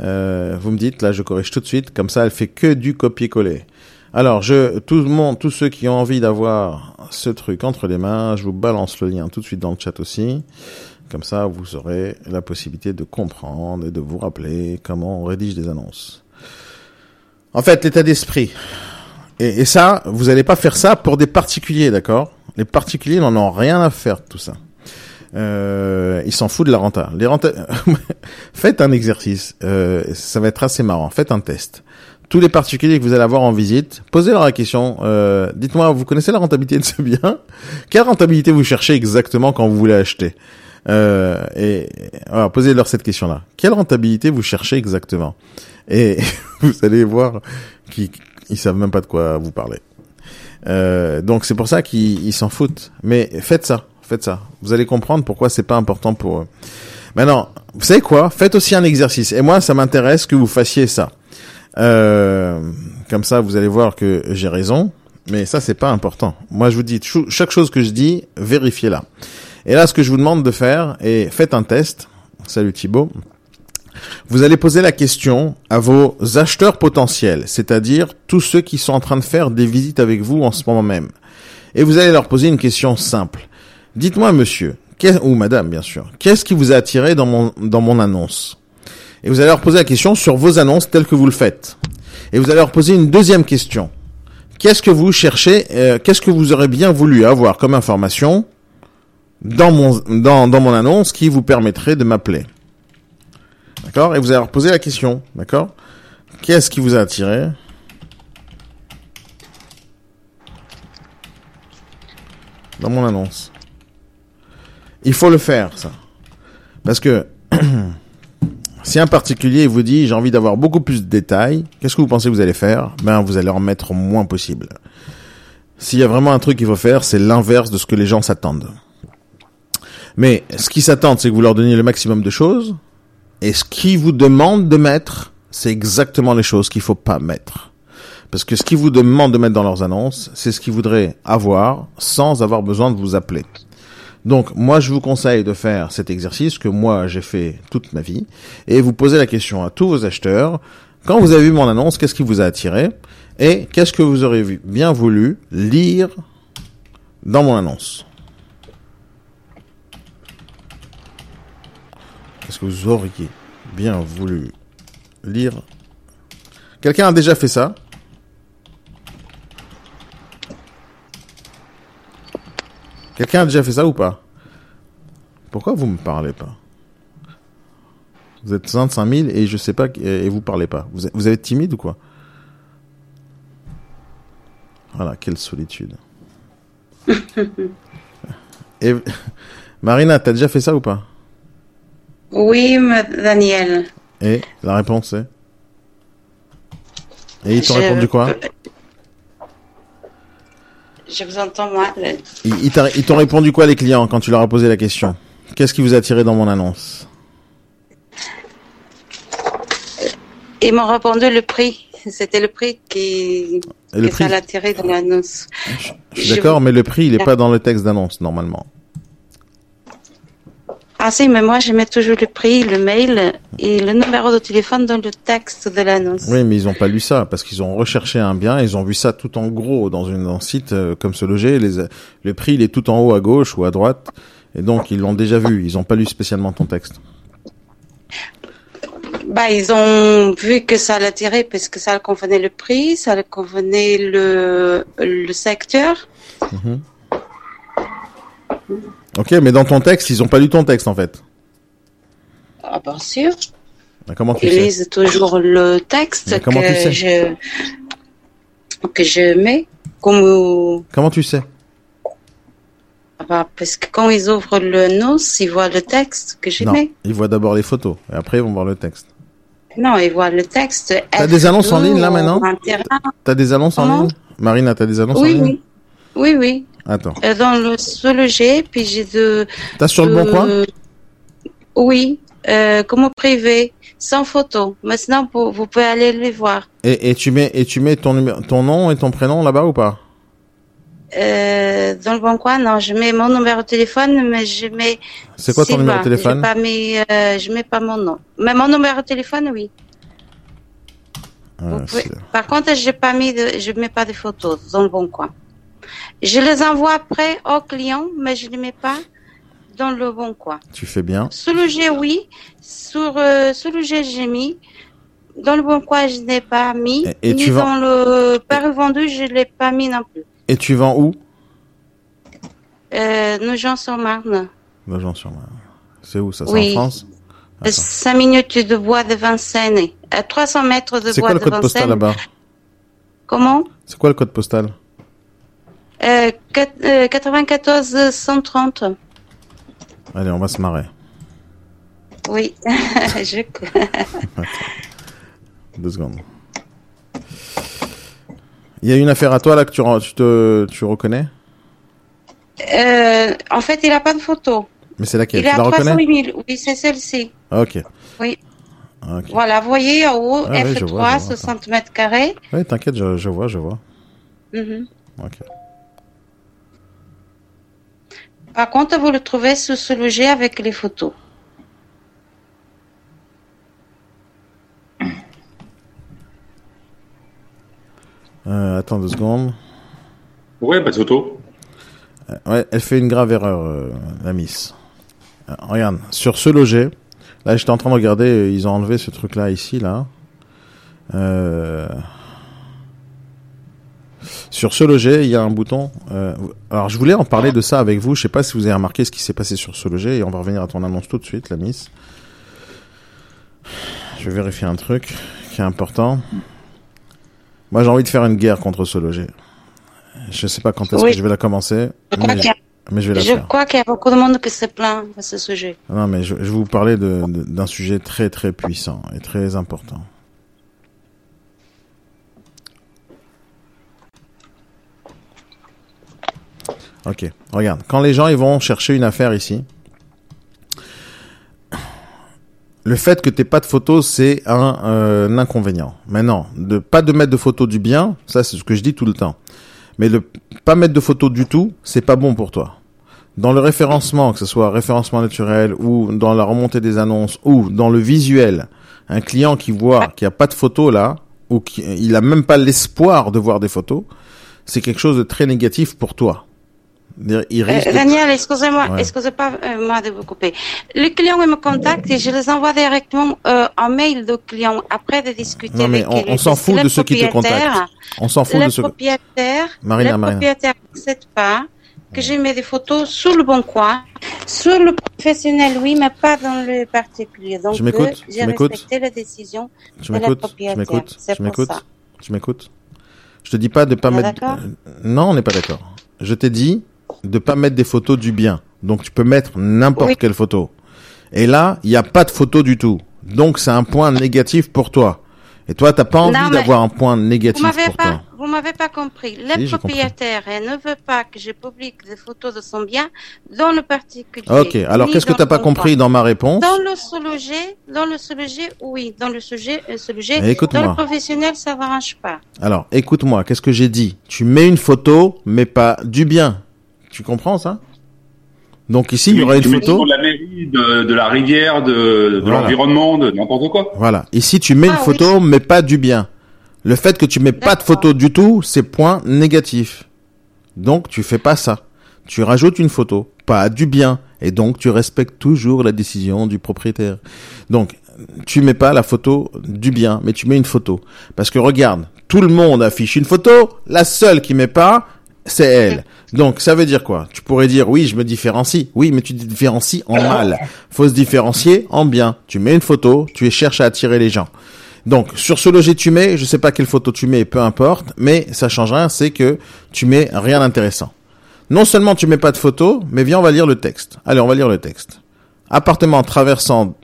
euh, vous me dites. Là, je corrige tout de suite. Comme ça, elle fait que du copier-coller. Alors, je, tout le monde, tous ceux qui ont envie d'avoir ce truc entre les mains, je vous balance le lien tout de suite dans le chat aussi. Comme ça, vous aurez la possibilité de comprendre et de vous rappeler comment on rédige des annonces. En fait, l'état d'esprit. Et, et ça, vous n'allez pas faire ça pour des particuliers, d'accord? Les particuliers n'en ont rien à faire de tout ça. Euh, ils s'en foutent de la renta. Faites un exercice, euh, ça va être assez marrant. Faites un test. Tous les particuliers que vous allez avoir en visite, posez-leur la question. Euh, Dites-moi, vous connaissez la rentabilité de ce bien? Quelle rentabilité vous cherchez exactement quand vous voulez acheter? Euh, Et voilà, posez-leur cette question-là. Quelle rentabilité vous cherchez exactement? Et vous allez voir qu'ils ils savent même pas de quoi vous parlez. Euh, donc c'est pour ça qu'ils ils s'en foutent. Mais faites ça, faites ça. Vous allez comprendre pourquoi c'est pas important pour eux. Maintenant, vous savez quoi? Faites aussi un exercice. Et moi, ça m'intéresse que vous fassiez ça. Euh, comme ça, vous allez voir que j'ai raison. Mais ça, c'est pas important. Moi, je vous dis chaque chose que je dis, vérifiez-la. Et là, ce que je vous demande de faire, est faites un test. Salut Thibaut. Vous allez poser la question à vos acheteurs potentiels, c'est-à-dire tous ceux qui sont en train de faire des visites avec vous en ce moment même. Et vous allez leur poser une question simple. Dites-moi, monsieur, ou madame, bien sûr, qu'est-ce qui vous a attiré dans mon, dans mon annonce? Et vous allez leur poser la question sur vos annonces telles que vous le faites. Et vous allez leur poser une deuxième question. Qu'est-ce que vous cherchez euh, Qu'est-ce que vous aurez bien voulu avoir comme information dans mon, dans mon annonce qui vous permettrait de m'appeler? D'accord Et vous allez leur poser la question, d'accord Qu'est-ce qui vous a attiré Dans mon annonce. Il faut le faire, ça. Parce que si un particulier vous dit j'ai envie d'avoir beaucoup plus de détails, qu'est-ce que vous pensez que vous allez faire? Ben, vous allez en mettre moins possible. S'il y a vraiment un truc qu'il faut faire, c'est l'inverse de ce que les gens s'attendent. Mais ce qu'ils s'attendent, c'est que vous leur donniez le maximum de choses, et ce qu'ils vous demandent de mettre, c'est exactement les choses qu'il faut pas mettre. Parce que ce qu'ils vous demandent de mettre dans leurs annonces, c'est ce qu'ils voudraient avoir sans avoir besoin de vous appeler. Donc, moi, je vous conseille de faire cet exercice que moi, j'ai fait toute ma vie, et vous posez la question à tous vos acheteurs, quand vous avez vu mon annonce, qu'est-ce qui vous a attiré, et qu'est-ce que vous aurez vu- bien voulu lire dans mon annonce? Est-ce que vous auriez bien voulu lire? Quelqu'un a déjà fait ça? Quelqu'un a déjà fait ça ou pas? Pourquoi vous me parlez pas? Vous êtes 25 000 et je sais pas et vous parlez pas. Vous êtes, vous êtes timide ou quoi? Voilà, quelle solitude. Et Marina, t'as déjà fait ça ou pas? Oui, Daniel. Et la réponse est Et ils t'ont répondu quoi Je vous entends mal. Ils, t'ont répondu quoi les clients quand tu leur as posé la question? Qu'est-ce qui vous a attiré dans mon annonce? Ils m'ont répondu le prix. C'était le prix qui, Et le prix ça l'attirait dans l'annonce. Je suis d'accord, mais le prix, il est pas dans le texte d'annonce normalement. Ah si, mais moi je mets toujours le prix, le mail et le numéro de téléphone dans le texte de l'annonce. Oui, mais ils ont pas lu ça parce qu'ils ont recherché un bien, ils ont vu ça tout en gros dans une dans un site euh, comme se loger. Les, le prix, il est tout en haut à gauche ou à droite, et donc ils l'ont déjà vu. Ils ont pas lu spécialement ton texte. Bah, ils ont vu que ça l'attirait parce que ça convenait le prix, ça convenait le, le secteur. Ok, mais dans ton texte, ils ont pas lu ton texte en fait. Ah, bien sûr. Comment tu Ils sais lisent toujours le texte tu que sais je, que je mets. Comme, Comment tu sais ah bah, parce que quand ils ouvrent le NOS, ils voient le texte que Non, mets. ils voient d'abord les photos et après ils vont voir le texte. Non, ils voient le texte. T'as des annonces en ligne, là, maintenant. T'as des annonces en ligne? Marina, t'as des annonces en ligne? oui. Oui, oui. Attends. Euh, Dans le sous-loger, puis j'ai de... T'as sur le bon coin? Oui, euh, comme privé, sans photo. Maintenant, vous, vous pouvez aller les voir. et, et tu mets et tu mets ton nom et ton prénom là-bas ou pas? Euh, dans le bon coin, non, je mets mon numéro de téléphone, mais je mets. C'est quoi ton numéro de téléphone? Pas mis, euh, je mets pas mon nom. Mais mon numéro de téléphone, oui. Ah, pouvez- Par contre, j'ai pas mis de, je mets pas de photos dans le bon coin. Je les envoie après aux clients, mais je les mets pas dans le bon coin. Tu fais bien. Sous le G, oui. Sur, euh, sous le G, j'ai mis. Dans le bon coin, je n'ai pas mis. Et- et ni tu vends- dans le pari vendu, je l'ai pas mis non plus. Et tu vends où? Euh, nous gens sur Marne. L'agent sur Marne. C'est où ça? C'est Oui. en France? Attends. 5 minutes de bois de Vincennes. À 300 mètres de C'est bois quoi le de code postal Vincennes. là-bas? Comment? C'est quoi le code postal? Euh, quat- euh, 94 130. Allez, on va se marrer. Oui. je... Deux secondes. Il y a une affaire à toi là que tu, tu te tu reconnais? Euh, en fait, il n'a pas de photo. Mais c'est laquelle? Il Tu la reconnais? 308 000. Oui, c'est celle-ci. Ah, Ok. Oui. Ok. Voilà, vous voyez en haut, Ah oui, F3, je vois, je vois, 60 mètres carrés. Ouais, t'inquiète, je, je vois, je vois. Mhm. Ok. Par contre, vous le trouvez sous ce loger avec les photos. Euh, attends deux secondes. Ouais, pas de photo. Euh, Ouais, elle fait une grave erreur, euh, la miss. Euh, regarde, sur ce loger, là j'étais en train de regarder, ils ont enlevé ce truc-là ici, là. Euh... Sur ce loger, il y a un bouton. euh, Alors je voulais en parler de ça avec vous. Je sais pas si vous avez remarqué ce qui s'est passé sur ce loger et on va revenir à ton annonce tout de suite, la miss. Je vais vérifier un truc qui est important. Moi j'ai envie de faire une guerre contre ce loger. Je sais pas quand est-ce Oui. que je vais la commencer, Je crois mais, qu'il y a- mais je vais la Je faire. crois qu'il y a beaucoup de monde qui se plaint à ce sujet. Non, mais je, je vais vous parler d'un sujet très très puissant et très important. Ok, regarde, quand les gens ils vont chercher une affaire ici, le fait que t'aies pas de photos, c'est un, euh, un inconvénient. Maintenant, de pas de mettre de photos du bien, ça c'est ce que je dis tout le temps. Mais de pas mettre de photos du tout, c'est pas bon pour toi. Dans le référencement, que ce soit référencement naturel ou dans la remontée des annonces ou dans le visuel, un client qui voit qu'il n'y a pas de photos là ou qu'il n'a même pas l'espoir de voir des photos, c'est quelque chose de très négatif pour toi. Euh, risque Daniel, excusez-moi, Ouais. excusez pas euh, moi de vous couper. Les clients me contactent et je les envoie directement euh, en mail de clients après de discuter Non, mais avec on- on s'en fout de ceux qui te contactent. On s'en fout de ce que... propriétaire, Marina, le Marina. propriétaire n'accepte pas que je mets des photos sur le bon coin, sur le professionnel, oui, mais pas dans le particulier. Donc, Tu m'écoutes euh, j'ai respecté la décision Tu de la propriétaire. m'écoutes ça. Tu m'écoutes Je te dis pas de pas mettre. Non, on n'est pas d'accord. Je t'ai dit de pas mettre des photos du bien. Donc tu peux mettre n'importe Oui. quelle photo. Et là, il n'y a pas de photo du tout. Donc c'est un point négatif pour toi. Et toi, t'as pas envie mais d'avoir un point négatif pour pas, toi. vous m'avez pas compris. Le Si, propriétaire ne veut pas que je publie des photos de son bien dans le particulier. Ok. Alors qu'est-ce que t'as le pas compris dans ma réponse Dans le sujet, dans le sujet, oui. Dans le sujet, euh, sujet. Eh, écoute-moi. Dans le professionnel, ça m'arrange pas. Alors, écoute-moi, qu'est-ce que j'ai dit? Tu mets une photo, mais pas du bien. Tu comprends ça? Donc ici, il y aura une Tu mets photo. De la mairie, de, de la rivière, de, de Voilà. l'environnement, de n'importe quoi. Voilà. Ici, tu mets une Ah, oui. photo, mais pas du bien. Le fait que tu mets pas de photo du tout, c'est point négatif. Donc, tu fais pas ça. Tu rajoutes une photo, pas du bien. Et donc, tu respectes toujours la décision du propriétaire. Donc, tu mets pas la photo du bien, mais tu mets une photo. Parce que regarde, tout le monde affiche une photo, la seule qui met pas, c'est elle. Donc, ça veut dire quoi? Tu pourrais dire, oui, je me différencie. Oui, mais tu te différencies en mal. Faut se différencier en bien. Tu mets une photo, tu cherches à attirer les gens. Donc, sur ce loger, tu mets, je sais pas quelle photo tu mets, peu importe, mais ça change rien, c'est que tu mets rien d'intéressant. Non seulement tu mets pas de photo, mais viens, on va lire le texte. Allez, on va lire le texte. Appartement traversant.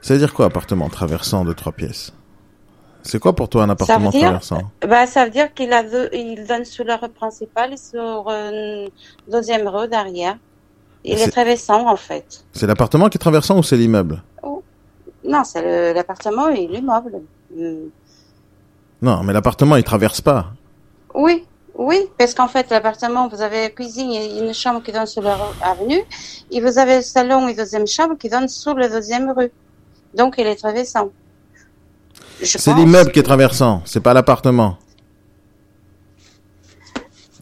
Ça veut dire quoi, appartement traversant de trois pièces? C'est quoi pour toi un appartement dire- traversant Bah, ça veut dire qu'il a deux, il donne sur la rue principale et sur euh, deuxième rue derrière. Il est traversant, en fait. C'est l'appartement qui est traversant ou c'est l'immeuble Non, c'est l'appartement et l'immeuble. Hmm. Non, mais l'appartement il traverse pas. Oui, oui, parce qu'en fait, l'appartement, vous avez la cuisine et une chambre qui donne sur la rue- avenue, et vous avez le salon et deuxième chambre qui donne sur la deuxième rue. Donc, il est traversant. C'est l'immeuble qui est traversant, c'est pas l'appartement.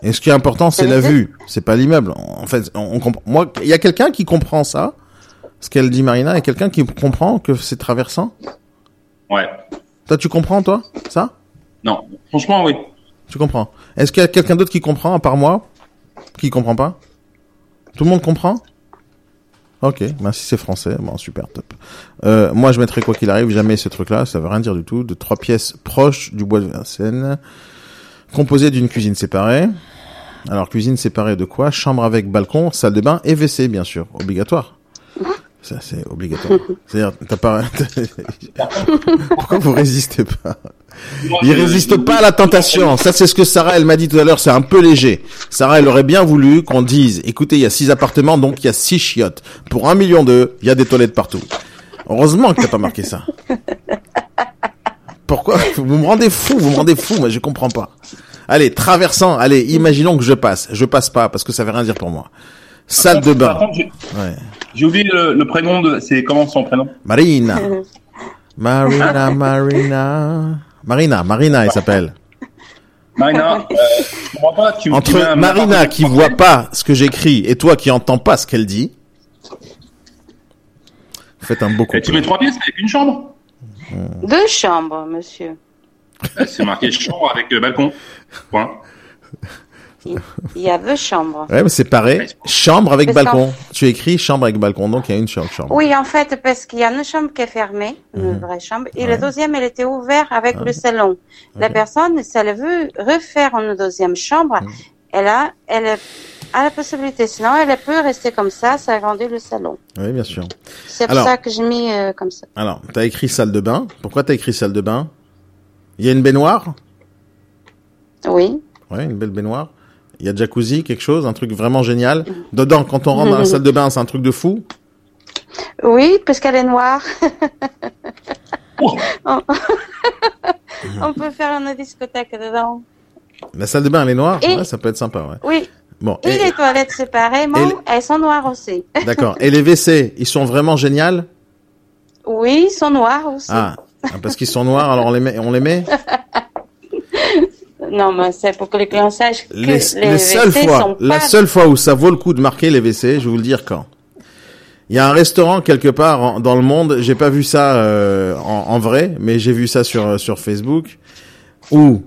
Et ce qui est important, c'est la vue, c'est pas l'immeuble. En fait, on, on comprend. Moi, il y a quelqu'un qui comprend ça, ce qu'elle dit Marina, et quelqu'un qui comprend que c'est traversant. Ouais. Toi, tu comprends, toi, ça? Non, franchement, oui. Tu comprends Est-ce qu'il y a quelqu'un d'autre qui comprend, à part moi Qui comprend pas? Tout le monde comprend? Ok, ben si c'est français, bon super, top. Euh, moi, je mettrai quoi qu'il arrive, jamais ce truc-là, ça veut rien dire du tout. De trois pièces proches du bois de Vincennes, composées d'une cuisine séparée. Alors, cuisine séparée de quoi? Chambre avec balcon, salle de bain et WC, bien sûr, obligatoire. Ça, c'est obligatoire. C'est-à-dire, t'as pas... Pourquoi vous résistez pas il résiste pas à la tentation. Ça, c'est ce que Sarah, elle m'a dit tout à l'heure. C'est un peu léger. Sarah, elle aurait bien voulu qu'on dise, écoutez, il y a six appartements, donc il y a six chiottes. Pour un million d'eux, il y a des toilettes partout. Heureusement que t'as pas marqué ça. Pourquoi Vous me rendez fou, vous me rendez fou, mais je comprends pas. Allez, traversant, allez, imaginons que je passe. Je passe pas, parce que ça veut rien dire pour moi. Salle de bain. j'ai- Ouais. oublié le, le prénom de. C'est comment son prénom? Marina. Marina, Marina. Marina, Marina, elle s'appelle. Marina. euh, comprends pas. Tu, Entre un Marina qui voit pas ce que j'écris et toi qui entends pas ce qu'elle dit, faites un beau Et tu mets couple. trois pièces avec une chambre? Deux chambres, monsieur. Euh, C'est marqué chambre avec euh, balcon. Point. Il y a deux chambres. Ouais, mais c'est pareil. Chambre avec Parce balcon. Tu écris chambre avec balcon, donc il y a une chambre. chambre. Oui, en fait, parce qu'il y a une chambre qui est fermée, une vraie chambre, et la deuxième, elle était ouverte avec le salon. La personne, si elle veut refaire une deuxième chambre, elle a, elle a la possibilité. Sinon, elle peut rester comme ça, ça agrandit le salon. Oui, bien sûr. C'est pour ça que j'ai mis euh, comme ça. Alors, t'as écrit salle de bain. Pourquoi t'as écrit salle de bain? Il y a une baignoire? Oui. Ouais, une belle baignoire. Il y a jacuzzi, quelque chose, un truc vraiment génial. Dedans, quand on rentre dans la salle de bain, c'est un truc de fou. Oui, puisqu'elle est noire. Oh. On- peut faire une discothèque dedans. La salle de bain, elle est noire? Et- Ouais, ça peut être sympa, ouais. Oui. Bon, Et, et- les toilettes séparément, et les- elles sont noires aussi. d'accord. Et les WC, ils sont vraiment géniaux Oui, ils sont noires aussi. Ah, ah, parce qu'ils sont noirs, alors on les met, on les met? Non, mais c'est pour que les clients sachent que Les, les, les seules WC fois, sont la pas... seule fois où ça vaut le coup de marquer les WC, je vais vous le dire quand. Il y a un restaurant quelque part en- dans le monde, j'ai pas vu ça euh, en, en vrai, mais j'ai vu ça sur sur Facebook, où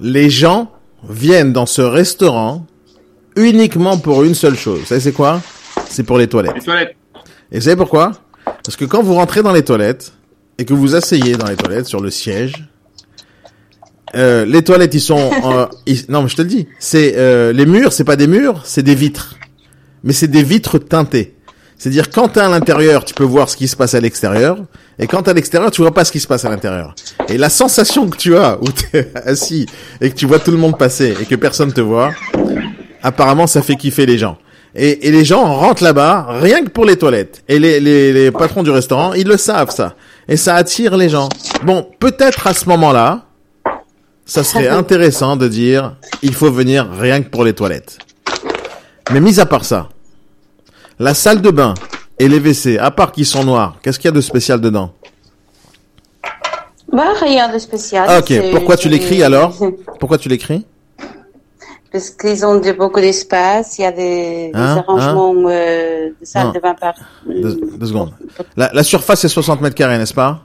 les gens viennent dans ce restaurant uniquement pour une seule chose. Vous savez c'est quoi? C'est pour les toilettes. Les toilettes. Et vous savez pourquoi? Parce que quand vous rentrez dans les toilettes et que vous asseyez dans les toilettes sur le siège, euh, les toilettes, ils sont, ils- non, mais je te le dis, c'est euh, les murs, c'est pas des murs, c'est des vitres, mais c'est des vitres teintées. C'est-à-dire quand t'es à l'intérieur, tu peux voir ce qui se passe à l'extérieur, et quand t'es à l'extérieur, tu vois pas ce qui se passe à l'intérieur. Et la sensation que tu as où t'es assis et que tu vois tout le monde passer et que personne te voit, apparemment, ça fait kiffer les gens. Et, et les gens rentrent là-bas rien que pour les toilettes. Et les, les, les patrons du restaurant, ils le savent ça. Et ça attire les gens. Bon, peut-être à ce moment-là, ça serait intéressant de dire, il faut venir rien que pour les toilettes. Mais mis à part ça, la salle de bain et les WC, à part qu'ils sont noirs, qu'est-ce qu'il y a de spécial dedans? Bah, rien de spécial. Ah, Ok, pourquoi tu l'écris alors? Pourquoi tu l'écris? Parce qu'ils ont de- beaucoup d'espace, il y a des, des Hein, arrangements euh, de salles Non. de bain par... deux, deux secondes. La, la surface est 60 mètres carrés, n'est-ce pas?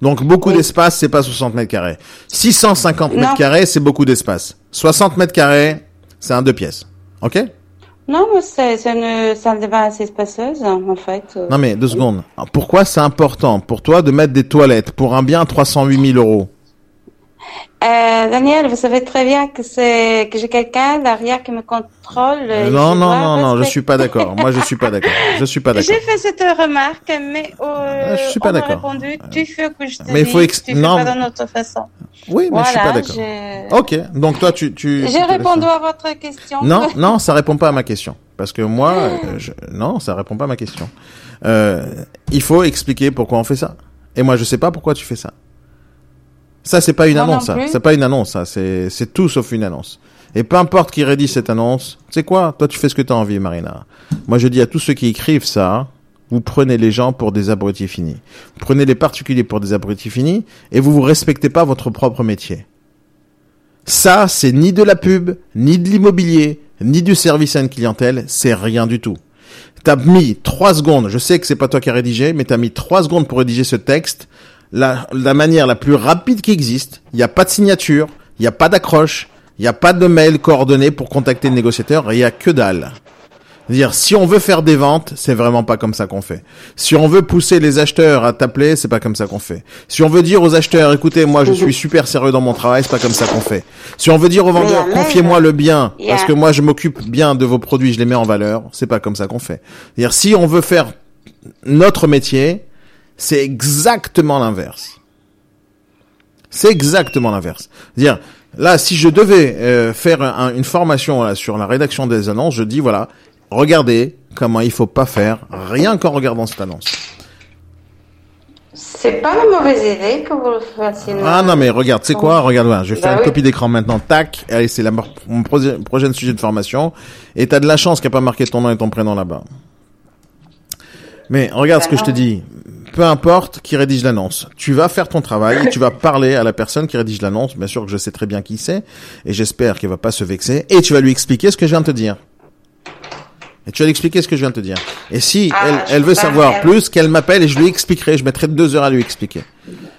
Donc beaucoup Oui. d'espace, c'est pas 60 mètres carrés. 650 mètres Non. carrés, c'est beaucoup d'espace. 60 mètres carrés, c'est un deux pièces. Ok? Non, mais c'est c'est une salle de bain assez spacieuse, en fait. euh. Non mais deux secondes. Pourquoi c'est important pour toi de mettre des toilettes pour un bien à 308 000 euros? Euh, Daniel, vous savez très bien que c'est que j'ai quelqu'un derrière qui me contrôle. et Non, je non, dois non, non, je respecter- suis pas d'accord. Moi, je suis pas d'accord. Je suis pas d'accord. J'ai fait cette remarque, mais euh, Ah, je suis pas d'accord. répondu, tu fais que je te Mais il dis, faut ex- tu fais non. pas d'une autre façon. Oui, mais je suis voilà, pas d'accord. Ok, donc toi, tu, tu. j'ai répondu à votre question. Non, non, ça répond pas à ma question. Parce que moi, euh, je... non, ça répond pas à ma question. Euh, il faut expliquer pourquoi on fait ça. Et moi, je sais pas pourquoi tu fais ça. Ça, c'est pas une Moi annonce, ça. C'est pas une annonce, ça. C'est, c'est tout sauf une annonce. Et peu importe qui rédige cette annonce, sais quoi? Toi, tu fais ce que t'as envie, Marina. Moi, je dis à tous ceux qui écrivent ça, vous prenez les gens pour des abrutis finis. Vous prenez les particuliers pour des abrutis finis et vous vous respectez pas votre propre métier. Ça, c'est ni de la pub, ni de l'immobilier, ni du service à une clientèle, c'est rien du tout. T'as mis trois secondes, je sais que c'est pas toi qui as rédigé, mais t'as mis trois secondes pour rédiger ce texte, la, la manière la plus rapide qui existe. Il n'y a pas de signature, il n'y a pas d'accroche, il n'y a pas de mail coordonné pour contacter le négociateur, il y a que dalle. C'est-à-dire, si on veut faire des ventes, c'est vraiment pas comme ça qu'on fait. Si on veut pousser les acheteurs à t'appeler, c'est pas comme ça qu'on fait. Si on veut dire aux acheteurs, écoutez, moi je suis super sérieux dans mon travail, c'est pas comme ça qu'on fait. Si on veut dire aux vendeurs, confiez-moi le bien, parce que moi je m'occupe bien de vos produits, je les mets en valeur, c'est pas comme ça qu'on fait. C'est-à-dire, si on veut faire notre métier, c'est exactement l'inverse. C'est exactement l'inverse. C'est-à-dire, là, si je devais euh, faire un- une formation là, sur la rédaction des annonces, je dis voilà, regardez comment il faut pas faire, rien qu'en regardant cette annonce. C'est pas une mauvaise idée que vous le fassiez. Ah non mais regarde, c'est quoi? Regarde, voilà, je vais faire Bah une copie d'écran maintenant. Tac, allez, c'est la mon prochain sujet de formation. Et t'as de la chance qu'il n'y a pas marqué ton nom et ton prénom là-bas. Mais regarde ce que je te dis. Peu importe qui rédige l'annonce. Tu vas faire ton travail et tu vas parler à la personne qui rédige l'annonce. Bien sûr que je sais très bien qui c'est. Et j'espère qu'elle va pas se vexer. Et tu vas lui expliquer ce que je viens de te dire. Et tu vas lui expliquer ce que je viens de te dire. Et si Ah, elle, elle veut savoir elle- plus, qu'elle m'appelle et je lui expliquerai. Je mettrai deux heures à lui expliquer.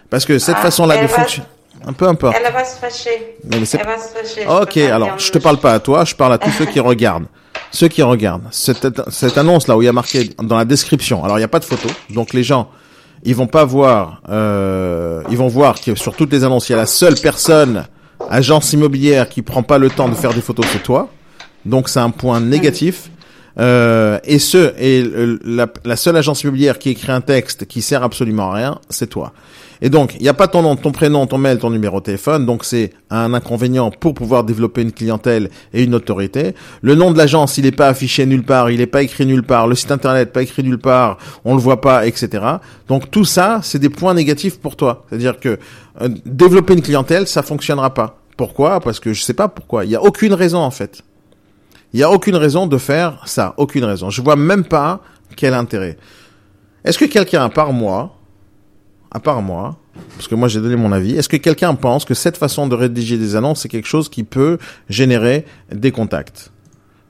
Parce que cette Ah, façon-là de va- fonctionner. Un peu importe. Elle va se fâcher. Mais Elle va se fâcher. Ok, alors je te le- parle pas à toi, je parle à tous ceux qui regardent. Ceux qui regardent cette, cette annonce là où il y a marqué dans la description. Alors il n'y a pas de photo, donc les gens ils vont pas voir, euh, ils vont voir que sur toutes les annonces il y a la seule personne agence immobilière qui prend pas le temps de faire des photos, c'est toi. Donc c'est un point négatif. Euh, et ce et la, la seule agence immobilière qui écrit un texte qui sert absolument à rien, c'est toi. Et donc, il n'y a pas ton nom, ton prénom, ton mail, ton numéro de téléphone, donc c'est un inconvénient pour pouvoir développer une clientèle et une autorité. Le nom de l'agence, il n'est pas affiché nulle part, il n'est pas écrit nulle part, le site internet pas écrit nulle part, on le voit pas, etc. Donc tout ça, c'est des points négatifs pour toi. C'est-à-dire que euh, développer une clientèle, ça fonctionnera pas. Pourquoi? Parce que je sais pas pourquoi. Il y a aucune raison en fait. Il y a aucune raison de faire ça, aucune raison. Je vois même pas quel intérêt. Est-ce que quelqu'un, à part moi, à part moi, parce que moi j'ai donné mon avis, est-ce que quelqu'un pense que cette façon de rédiger des annonces, c'est quelque chose qui peut générer des contacts?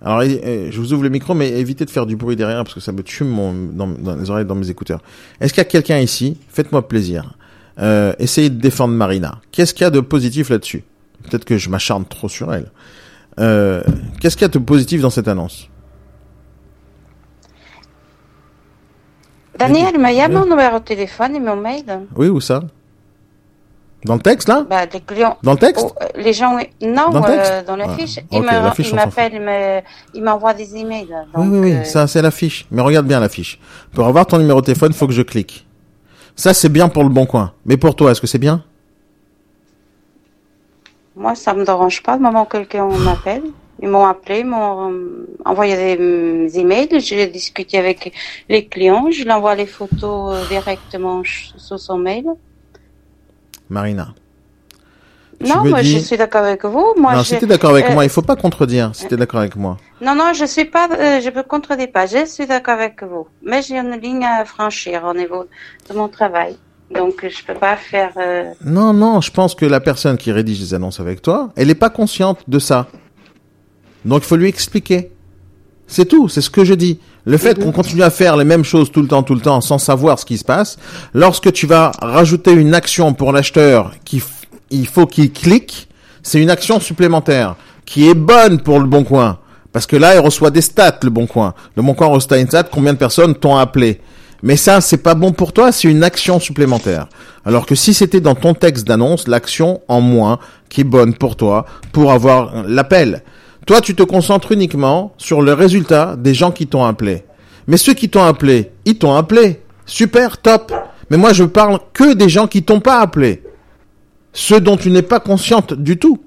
Alors, je vous ouvre le micro, mais évitez de faire du bruit derrière, parce que ça me tue dans les oreilles, dans mes écouteurs. Est-ce qu'il y a quelqu'un ici Faites-moi plaisir. Euh, essayez de défendre Marina. Qu'est-ce qu'il y a de positif là-dessus? Peut-être que je m'acharne trop sur elle. Euh, Qu'est-ce qu'il y a de positif dans cette annonce? Daniel, mais il y a mon numéro de téléphone et mon mail. Oui, ou ça? Dans le texte, là? Bah, les clients, Dans le texte? Oh, euh, les gens, non, Dans euh, dans la Ah, fiche. ils m'appellent, ils m'envoient des emails. Oui, Donc, oui, oui, euh, ça c'est la fiche. Mais regarde bien la fiche. Pour avoir ton numéro de téléphone, faut que je clique. Ça c'est bien pour le bon coin. Mais pour toi, est-ce que c'est bien? Moi, ça me dérange pas. Le moment où quelqu'un m'appelle, ils m'ont appelé, ils m'ont euh, envoyé des, euh, emails. J'ai discuté avec les clients. Je leur envoie les photos euh, directement sur son mail. Marina. Non, moi, dis- je suis d'accord avec vous. Moi, non, je... si d'accord avec euh, moi, il faut pas contredire. Si t'es d'accord avec moi. Non, non, je suis pas, euh, je peux contredire pas. Je suis d'accord avec vous. Mais j'ai une ligne à franchir au niveau de mon travail. Donc, je peux pas faire, euh, Non, non, je pense que la personne qui rédige les annonces avec toi, elle n'est pas consciente de ça. Donc il faut lui expliquer. C'est tout, c'est ce que je dis. Le fait qu'on continue à faire les mêmes choses tout le temps, tout le temps, sans savoir ce qui se passe, lorsque tu vas rajouter une action pour l'acheteur qui il faut qu'il clique, c'est une action supplémentaire qui est bonne pour le bon coin. Parce que là, il reçoit des stats, le bon coin. Le bon coin reçoit une stat, combien de personnes t'ont appelé. Mais ça, c'est pas bon pour toi, c'est une action supplémentaire. Alors que si c'était dans ton texte d'annonce, l'action en moins qui est bonne pour toi, pour avoir l'appel. Toi, tu te concentres uniquement sur le résultat des gens qui t'ont appelé. Mais ceux qui t'ont appelé, ils t'ont appelé. Super, top. Mais moi, je parle que des gens qui t'ont pas appelé. Ceux dont tu n'es pas consciente du tout.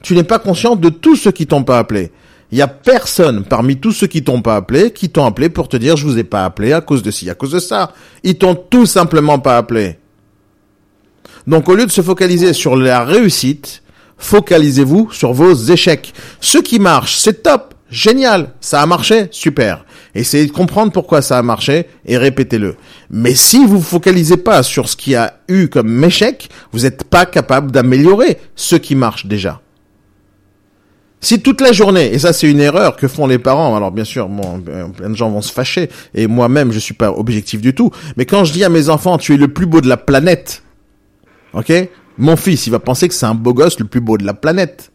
Tu n'es pas consciente de tous ceux qui t'ont pas appelé. Il y a personne parmi tous ceux qui t'ont pas appelé qui t'ont appelé pour te dire je vous ai pas appelé à cause de ci, à cause de ça. Ils t'ont tout simplement pas appelé. Donc au lieu de se focaliser sur la réussite, focalisez-vous sur vos échecs. Ce qui marche, c'est top, génial, ça a marché, super. Essayez de comprendre pourquoi ça a marché et répétez-le. Mais si vous focalisez pas sur ce qui a eu comme échec, vous n'êtes pas capable d'améliorer ce qui marche déjà. Si toute la journée, et ça c'est une erreur que font les parents, alors bien sûr, bon, euh, plein de gens vont se fâcher, et moi-même je suis pas objectif du tout, mais quand je dis à mes enfants, tu es le plus beau de la planète, ok? Mon fils, il va penser que c'est un beau gosse le plus beau de la planète.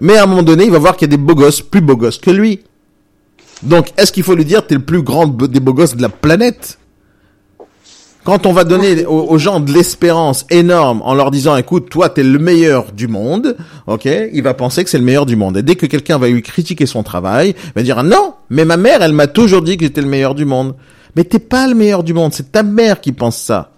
Mais à un moment donné, il va voir qu'il y a des beaux gosses plus beaux gosses que lui. Donc, est-ce qu'il faut lui dire, t'es le plus grand des beaux gosses de la planète? Quand on va donner aux, aux gens de l'espérance énorme en leur disant, écoute, toi, t'es le meilleur du monde, ok, il va penser que c'est le meilleur du monde. Et dès que quelqu'un va lui critiquer son travail, il va dire, non, mais ma mère, elle m'a toujours dit que j'étais le meilleur du monde. Mais t'es pas le meilleur du monde, c'est ta mère qui pense ça.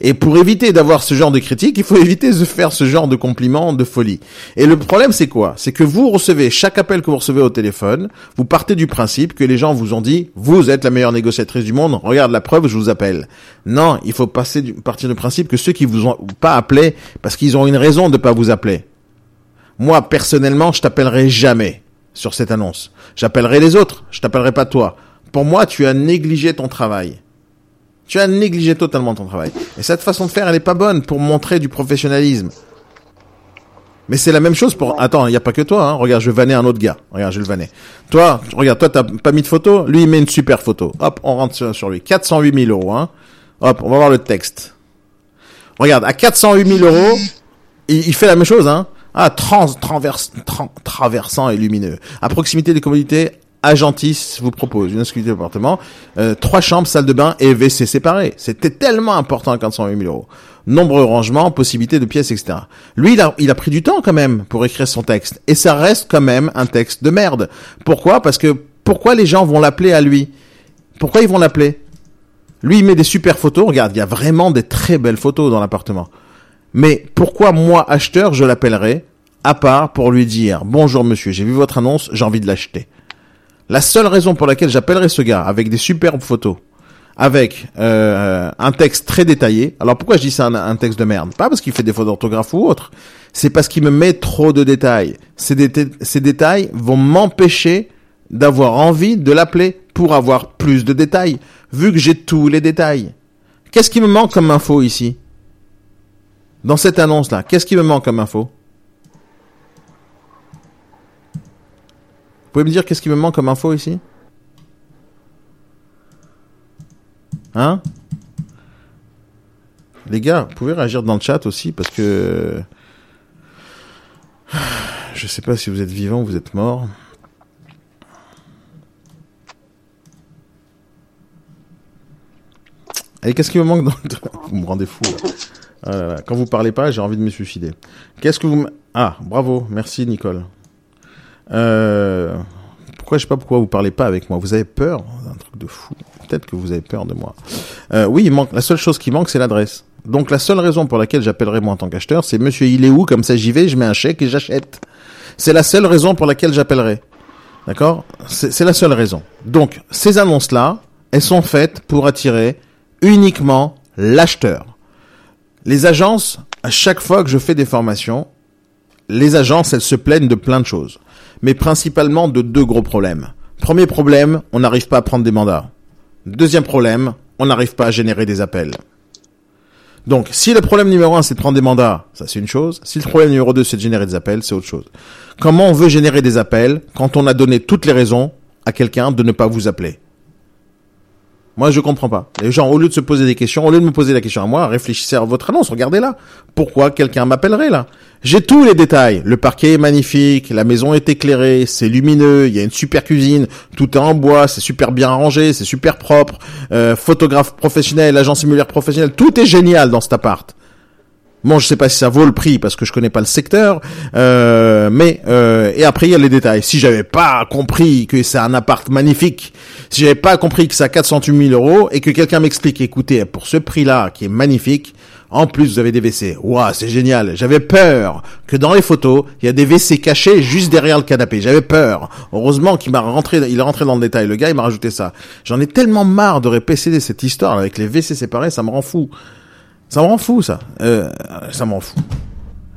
Et pour éviter d'avoir ce genre de critique, il faut éviter de faire ce genre de compliments de folie. Et le problème, c'est quoi? C'est que vous recevez, chaque appel que vous recevez au téléphone, vous partez du principe que les gens vous ont dit, vous êtes la meilleure négociatrice du monde, regarde la preuve, je vous appelle. Non, il faut partir du principe que ceux qui vous ont pas appelé, parce qu'ils ont une raison de pas vous appeler. Moi, personnellement, je t'appellerai jamais sur cette annonce. J'appellerai les autres, je t'appellerai pas toi. Pour moi, tu as négligé ton travail. Tu as négligé totalement ton travail. Et cette façon de faire, elle est pas bonne pour montrer du professionnalisme. Mais c'est la même chose pour... Attends, il n'y a pas que toi. Hein. Regarde, je vannais un autre gars. Regarde, je le vannais. Toi, regarde, toi, t'as pas mis de photo. Lui, il met une super photo. Hop, on rentre sur, lui. 408 000 euros. Hein. Hop, on va voir le texte. Regarde, à 408 000 euros, il, fait la même chose. Hein. Ah, trans, transverse, tran- traversant et lumineux. À proximité des commodités, Agentis vous propose une exclusivité d'appartement, euh, trois chambres, salle de bain et WC séparés. C'était tellement important à 408 000 euros. Nombreux rangements, possibilités de pièces, etc. Lui, il a, il a pris du temps quand même pour écrire son texte. Et ça reste quand même un texte de merde. Pourquoi? Parce que pourquoi les gens vont l'appeler à lui? Pourquoi ils vont l'appeler? Lui, il met des super photos. Regarde, il y a vraiment des très belles photos dans l'appartement. Mais pourquoi moi, acheteur, je l'appellerai à part pour lui dire bonjour monsieur, j'ai vu votre annonce, j'ai envie de l'acheter. La seule raison pour laquelle j'appellerai ce gars avec des superbes photos, avec euh, un texte très détaillé. Alors pourquoi je dis ça un, texte de merde? Pas parce qu'il fait des fautes d'orthographe ou autre. C'est parce qu'il me met trop de détails. Ces, déta- ces détails vont m'empêcher d'avoir envie de l'appeler pour avoir plus de détails, vu que j'ai tous les détails. Qu'est-ce qui me manque comme info ici? Dans cette annonce-là, qu'est-ce qui me manque comme info? Pouvez me dire qu'est-ce qui me manque comme info ici? Hein? Les gars, vous pouvez réagir dans le chat aussi parce que je sais pas si vous êtes vivant ou vous êtes mort. Et qu'est-ce qui me manque dans le... Vous me rendez fou. Ah. Quand vous parlez pas, j'ai envie de me suicider. Qu'est-ce que vous... Ah, bravo. Merci, Nicole. Euh... Pourquoi, je sais pas pourquoi vous parlez pas avec moi. Vous avez peur d'un truc de fou. Peut-être que vous avez peur de moi. Euh, oui, il manque. La seule chose qui manque, c'est l'adresse. Donc la seule raison pour laquelle j'appellerai moi en tant qu'acheteur, c'est Monsieur il est où? Comme ça, j'y vais, je mets un chèque et j'achète. C'est la seule raison pour laquelle j'appellerai. D'accord? C'est la seule raison. Donc ces annonces-là, elles sont faites pour attirer uniquement l'acheteur. Les agences, à chaque fois que je fais des formations, les agences, elles se plaignent de plein de choses, mais principalement de deux gros problèmes. Premier problème, on n'arrive pas à prendre des mandats. Deuxième problème, on n'arrive pas à générer des appels. Donc, si le problème numéro un, c'est de prendre des mandats, ça c'est une chose. Si le problème numéro deux, c'est de générer des appels, c'est autre chose. Comment on veut générer des appels quand on a donné toutes les raisons à quelqu'un de ne pas vous appeler? Moi, je comprends pas. Les gens, au lieu de se poser des questions, au lieu de me poser la question à moi, réfléchissez à votre annonce, regardez là. Pourquoi quelqu'un m'appellerait là? J'ai tous les détails. Le parquet est magnifique, la maison est éclairée, c'est lumineux, il y a une super cuisine, tout est en bois, c'est super bien rangé, c'est super propre. Euh, photographe professionnel, agent simulaire professionnel, tout est génial dans cet appart. Bon, je sais pas si ça vaut le prix parce que je connais pas le secteur, euh, mais euh, et après il y a les détails. Si j'avais pas compris que c'est un appart magnifique, si j'avais pas compris que c'est à 408 000 euros et que quelqu'un m'explique, écoutez, pour ce prix-là qui est magnifique, en plus vous avez des WC. Waouh, c'est génial. J'avais peur que dans les photos il y a des WC cachés juste derrière le canapé. J'avais peur. Heureusement qu'il m'a rentré, il est rentré dans le détail. Le gars il m'a rajouté ça. J'en ai tellement marre de répéter cette histoire avec les WC séparés, ça me rend fou. Ça me rend fou, ça. Euh, ça m'en fout.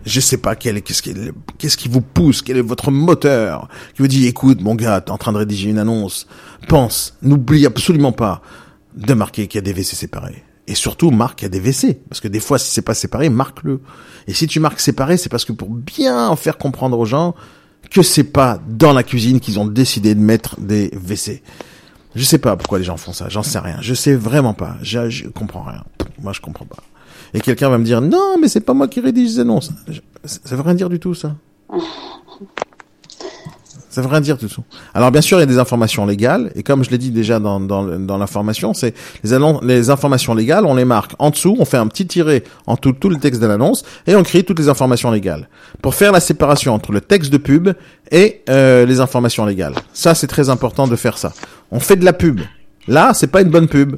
Je sais pas quel est, qu'est-ce qui, qu'est-ce qui vous pousse, quel est votre moteur, qui vous dit, écoute, mon gars, t'es en train de rédiger une annonce. Pense, n'oublie absolument pas de marquer qu'il y a des WC séparés. Et surtout, marque a des WC. Parce que des fois, si c'est pas séparé, marque-le. Et si tu marques séparé, c'est parce que pour bien faire comprendre aux gens que c'est pas dans la cuisine qu'ils ont décidé de mettre des WC. Je sais pas pourquoi les gens font ça, j'en sais rien. Je sais vraiment pas. Je, je comprends rien. Moi, je comprends pas. Et quelqu'un va me dire non, mais c'est pas moi qui rédige les annonces. Ça veut rien dire du tout, ça. Ça veut rien dire du tout. Alors bien sûr, il y a des informations légales, et comme je l'ai dit déjà dans, dans, dans l'information, c'est les, les informations légales, on les marque en dessous, on fait un petit tiret en tout, tout le texte de l'annonce, et on crée toutes les informations légales. Pour faire la séparation entre le texte de pub et euh, les informations légales. Ça, c'est très important de faire ça. On fait de la pub. Là, c'est pas une bonne pub.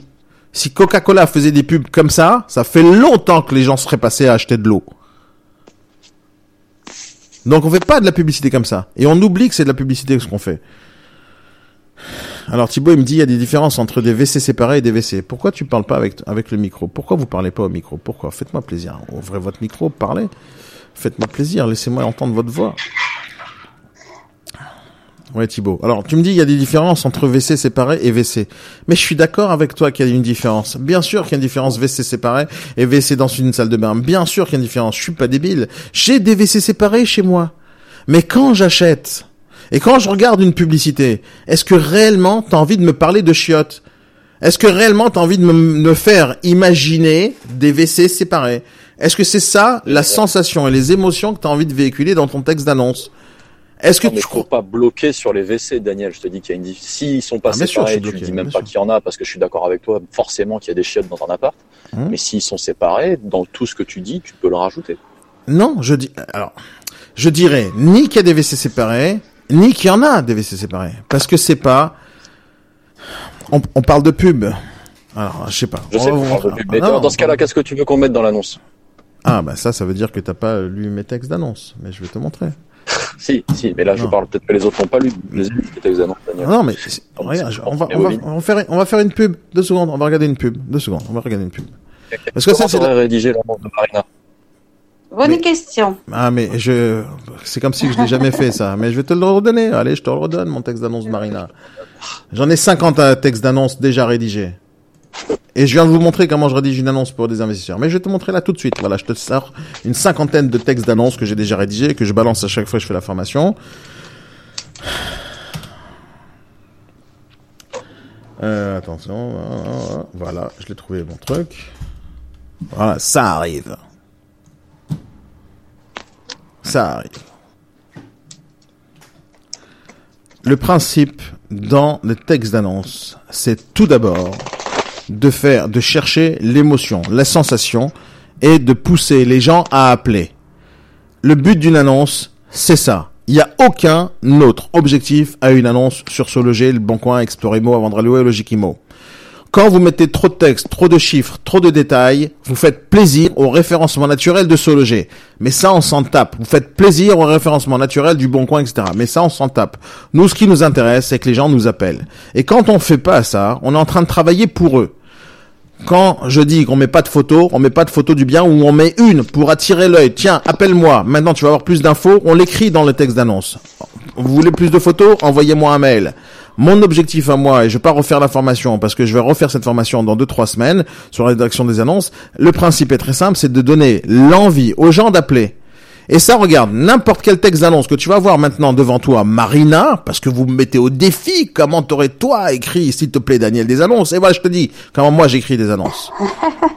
Si Coca-Cola faisait des pubs comme ça, ça fait longtemps que les gens seraient passés à acheter de l'eau. Donc on fait pas de la publicité comme ça. Et on oublie que c'est de la publicité ce qu'on fait. Alors Thibaut il me dit il y a des différences entre des WC séparés et des WC. Pourquoi tu parles pas avec, avec le micro? Pourquoi vous parlez pas au micro? Pourquoi? Faites-moi plaisir. Ouvrez votre micro, parlez. Faites-moi plaisir, laissez-moi entendre votre voix. Ouais Thibaut. Alors tu me dis il y a des différences entre WC séparé et WC. Mais je suis d'accord avec toi qu'il y a une différence. Bien sûr qu'il y a une différence WC séparé et WC dans une salle de bain. Bien sûr qu'il y a une différence. Je suis pas débile. J'ai des WC séparés chez moi. Mais quand j'achète et quand je regarde une publicité, est-ce que réellement t'as envie de me parler de chiottes? Est-ce que réellement t'as envie de me, me faire imaginer des WC séparés? Est-ce que c'est ça la sensation et les émotions que t'as envie de véhiculer dans ton texte d'annonce? Est-ce que Non, mais tu faut pas bloquer sur les WC, Daniel. Je te dis qu'il y a une. S'ils sont pas Ah, sûr, séparés, suis tu bloqué, dis même pas sûr. qu'il y en a parce que je suis d'accord avec toi. Forcément qu'il y a des chiottes dans ton appart. Hum. Mais s'ils sont séparés, dans tout ce que tu dis, tu peux le rajouter. Non, je dis alors je dirais ni qu'il y a des WC séparés, ni qu'il y en a des WC séparés parce que c'est pas on, on parle de pub. Alors, je sais pas. Je On sais parle de pub. Mais Ah, non, dans ce cas-là, qu'est-ce que tu veux qu'on mette dans l'annonce? Ah bah ça ça veut dire que t'as pas lu mes textes d'annonce, mais je vais te montrer. Si, si. Mais là, je parle peut-être que les autres n'ont pas lu. Les d'annonce, Daniel. Non mais regarde, on va on va, on va faire on va faire une pub. Deux secondes, on va regarder une pub. Deux secondes, on va regarder une pub. Parce que ça c'est t'aurais rédigé l'annonce de Marina Bonne Mais- question. ah mais je c'est comme si je l'ai jamais fait ça, mais je vais te le redonner. Allez, je te le redonne mon texte d'annonce de Marina. J'en ai 50 euh, textes d'annonce déjà rédigés. Et je viens de vous montrer comment je rédige une annonce pour des investisseurs. Mais je vais te montrer là tout de suite. Voilà, je te sors une cinquantaine de textes d'annonce que j'ai déjà rédigés que je balance à chaque fois que je fais la formation. Euh, attention, voilà, je l'ai trouvé mon truc. Voilà, ça arrive. Ça arrive. Le principe dans les textes d'annonce, c'est tout d'abord de faire, de chercher l'émotion, la sensation et de pousser les gens à appeler. Le but d'une annonce, c'est ça. Il n'y a aucun autre objectif à une annonce sur Sologer, Le Bon Coin, Exploremo, Avandralio et Logikimo. Quand vous mettez trop de texte, trop de chiffres, trop de détails, vous faites plaisir au référencement naturel de Sologer. Mais ça, on s'en tape. Vous faites plaisir au référencement naturel du Bon Coin, etc. Mais ça, on s'en tape. Nous, ce qui nous intéresse, c'est que les gens nous appellent. Et quand on fait pas ça, on est en train de travailler pour eux. Quand je dis qu'on met pas de photos, on met pas de photos du bien ou on met une pour attirer l'œil. Tiens, appelle-moi. Maintenant, tu vas avoir plus d'infos. On l'écrit dans le texte d'annonce. Vous voulez plus de photos? Envoyez-moi un mail. Mon objectif à moi, et je vais pas refaire la formation parce que je vais refaire cette formation dans deux trois semaines sur la rédaction des annonces. Le principe est très simple, c'est de donner l'envie aux gens d'appeler. Et ça, regarde, n'importe quel texte d'annonce que tu vas voir maintenant devant toi, Marina, parce que vous me mettez au défi, comment t'aurais toi écrit, s'il te plaît, Daniel, des annonces Et voilà, je te dis, comment moi j'écris des annonces.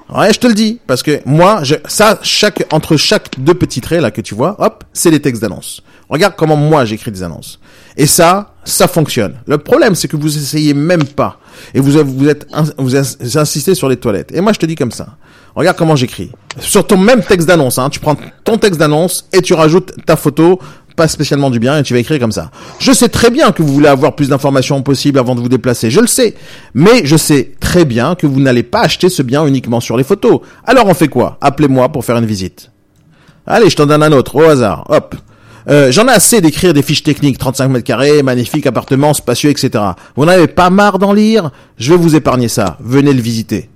Ouais, je te le dis, parce que moi, je, ça, chaque entre chaque deux petits traits là que tu vois, hop, c'est les textes d'annonce. Regarde comment moi j'écris des annonces. Et ça, ça fonctionne. Le problème, c'est que vous essayez même pas. Et vous, vous êtes, vous insistez sur les toilettes. Et moi, je te dis comme ça. Regarde comment j'écris. Sur ton même texte d'annonce, hein, tu prends ton texte d'annonce et tu rajoutes ta photo, pas spécialement du bien, et tu vas écrire comme ça. Je sais très bien que vous voulez avoir plus d'informations possibles avant de vous déplacer, je le sais. Mais je sais très bien que vous n'allez pas acheter ce bien uniquement sur les photos. Alors on fait quoi? Appelez-moi pour faire une visite. Allez, je t'en donne un autre, au hasard. Hop. Euh, J'en ai assez d'écrire des fiches techniques, 35 mètres carrés, magnifique appartement, spacieux, etc. Vous n'avez pas marre d'en lire? Je vais vous épargner ça. Venez le visiter.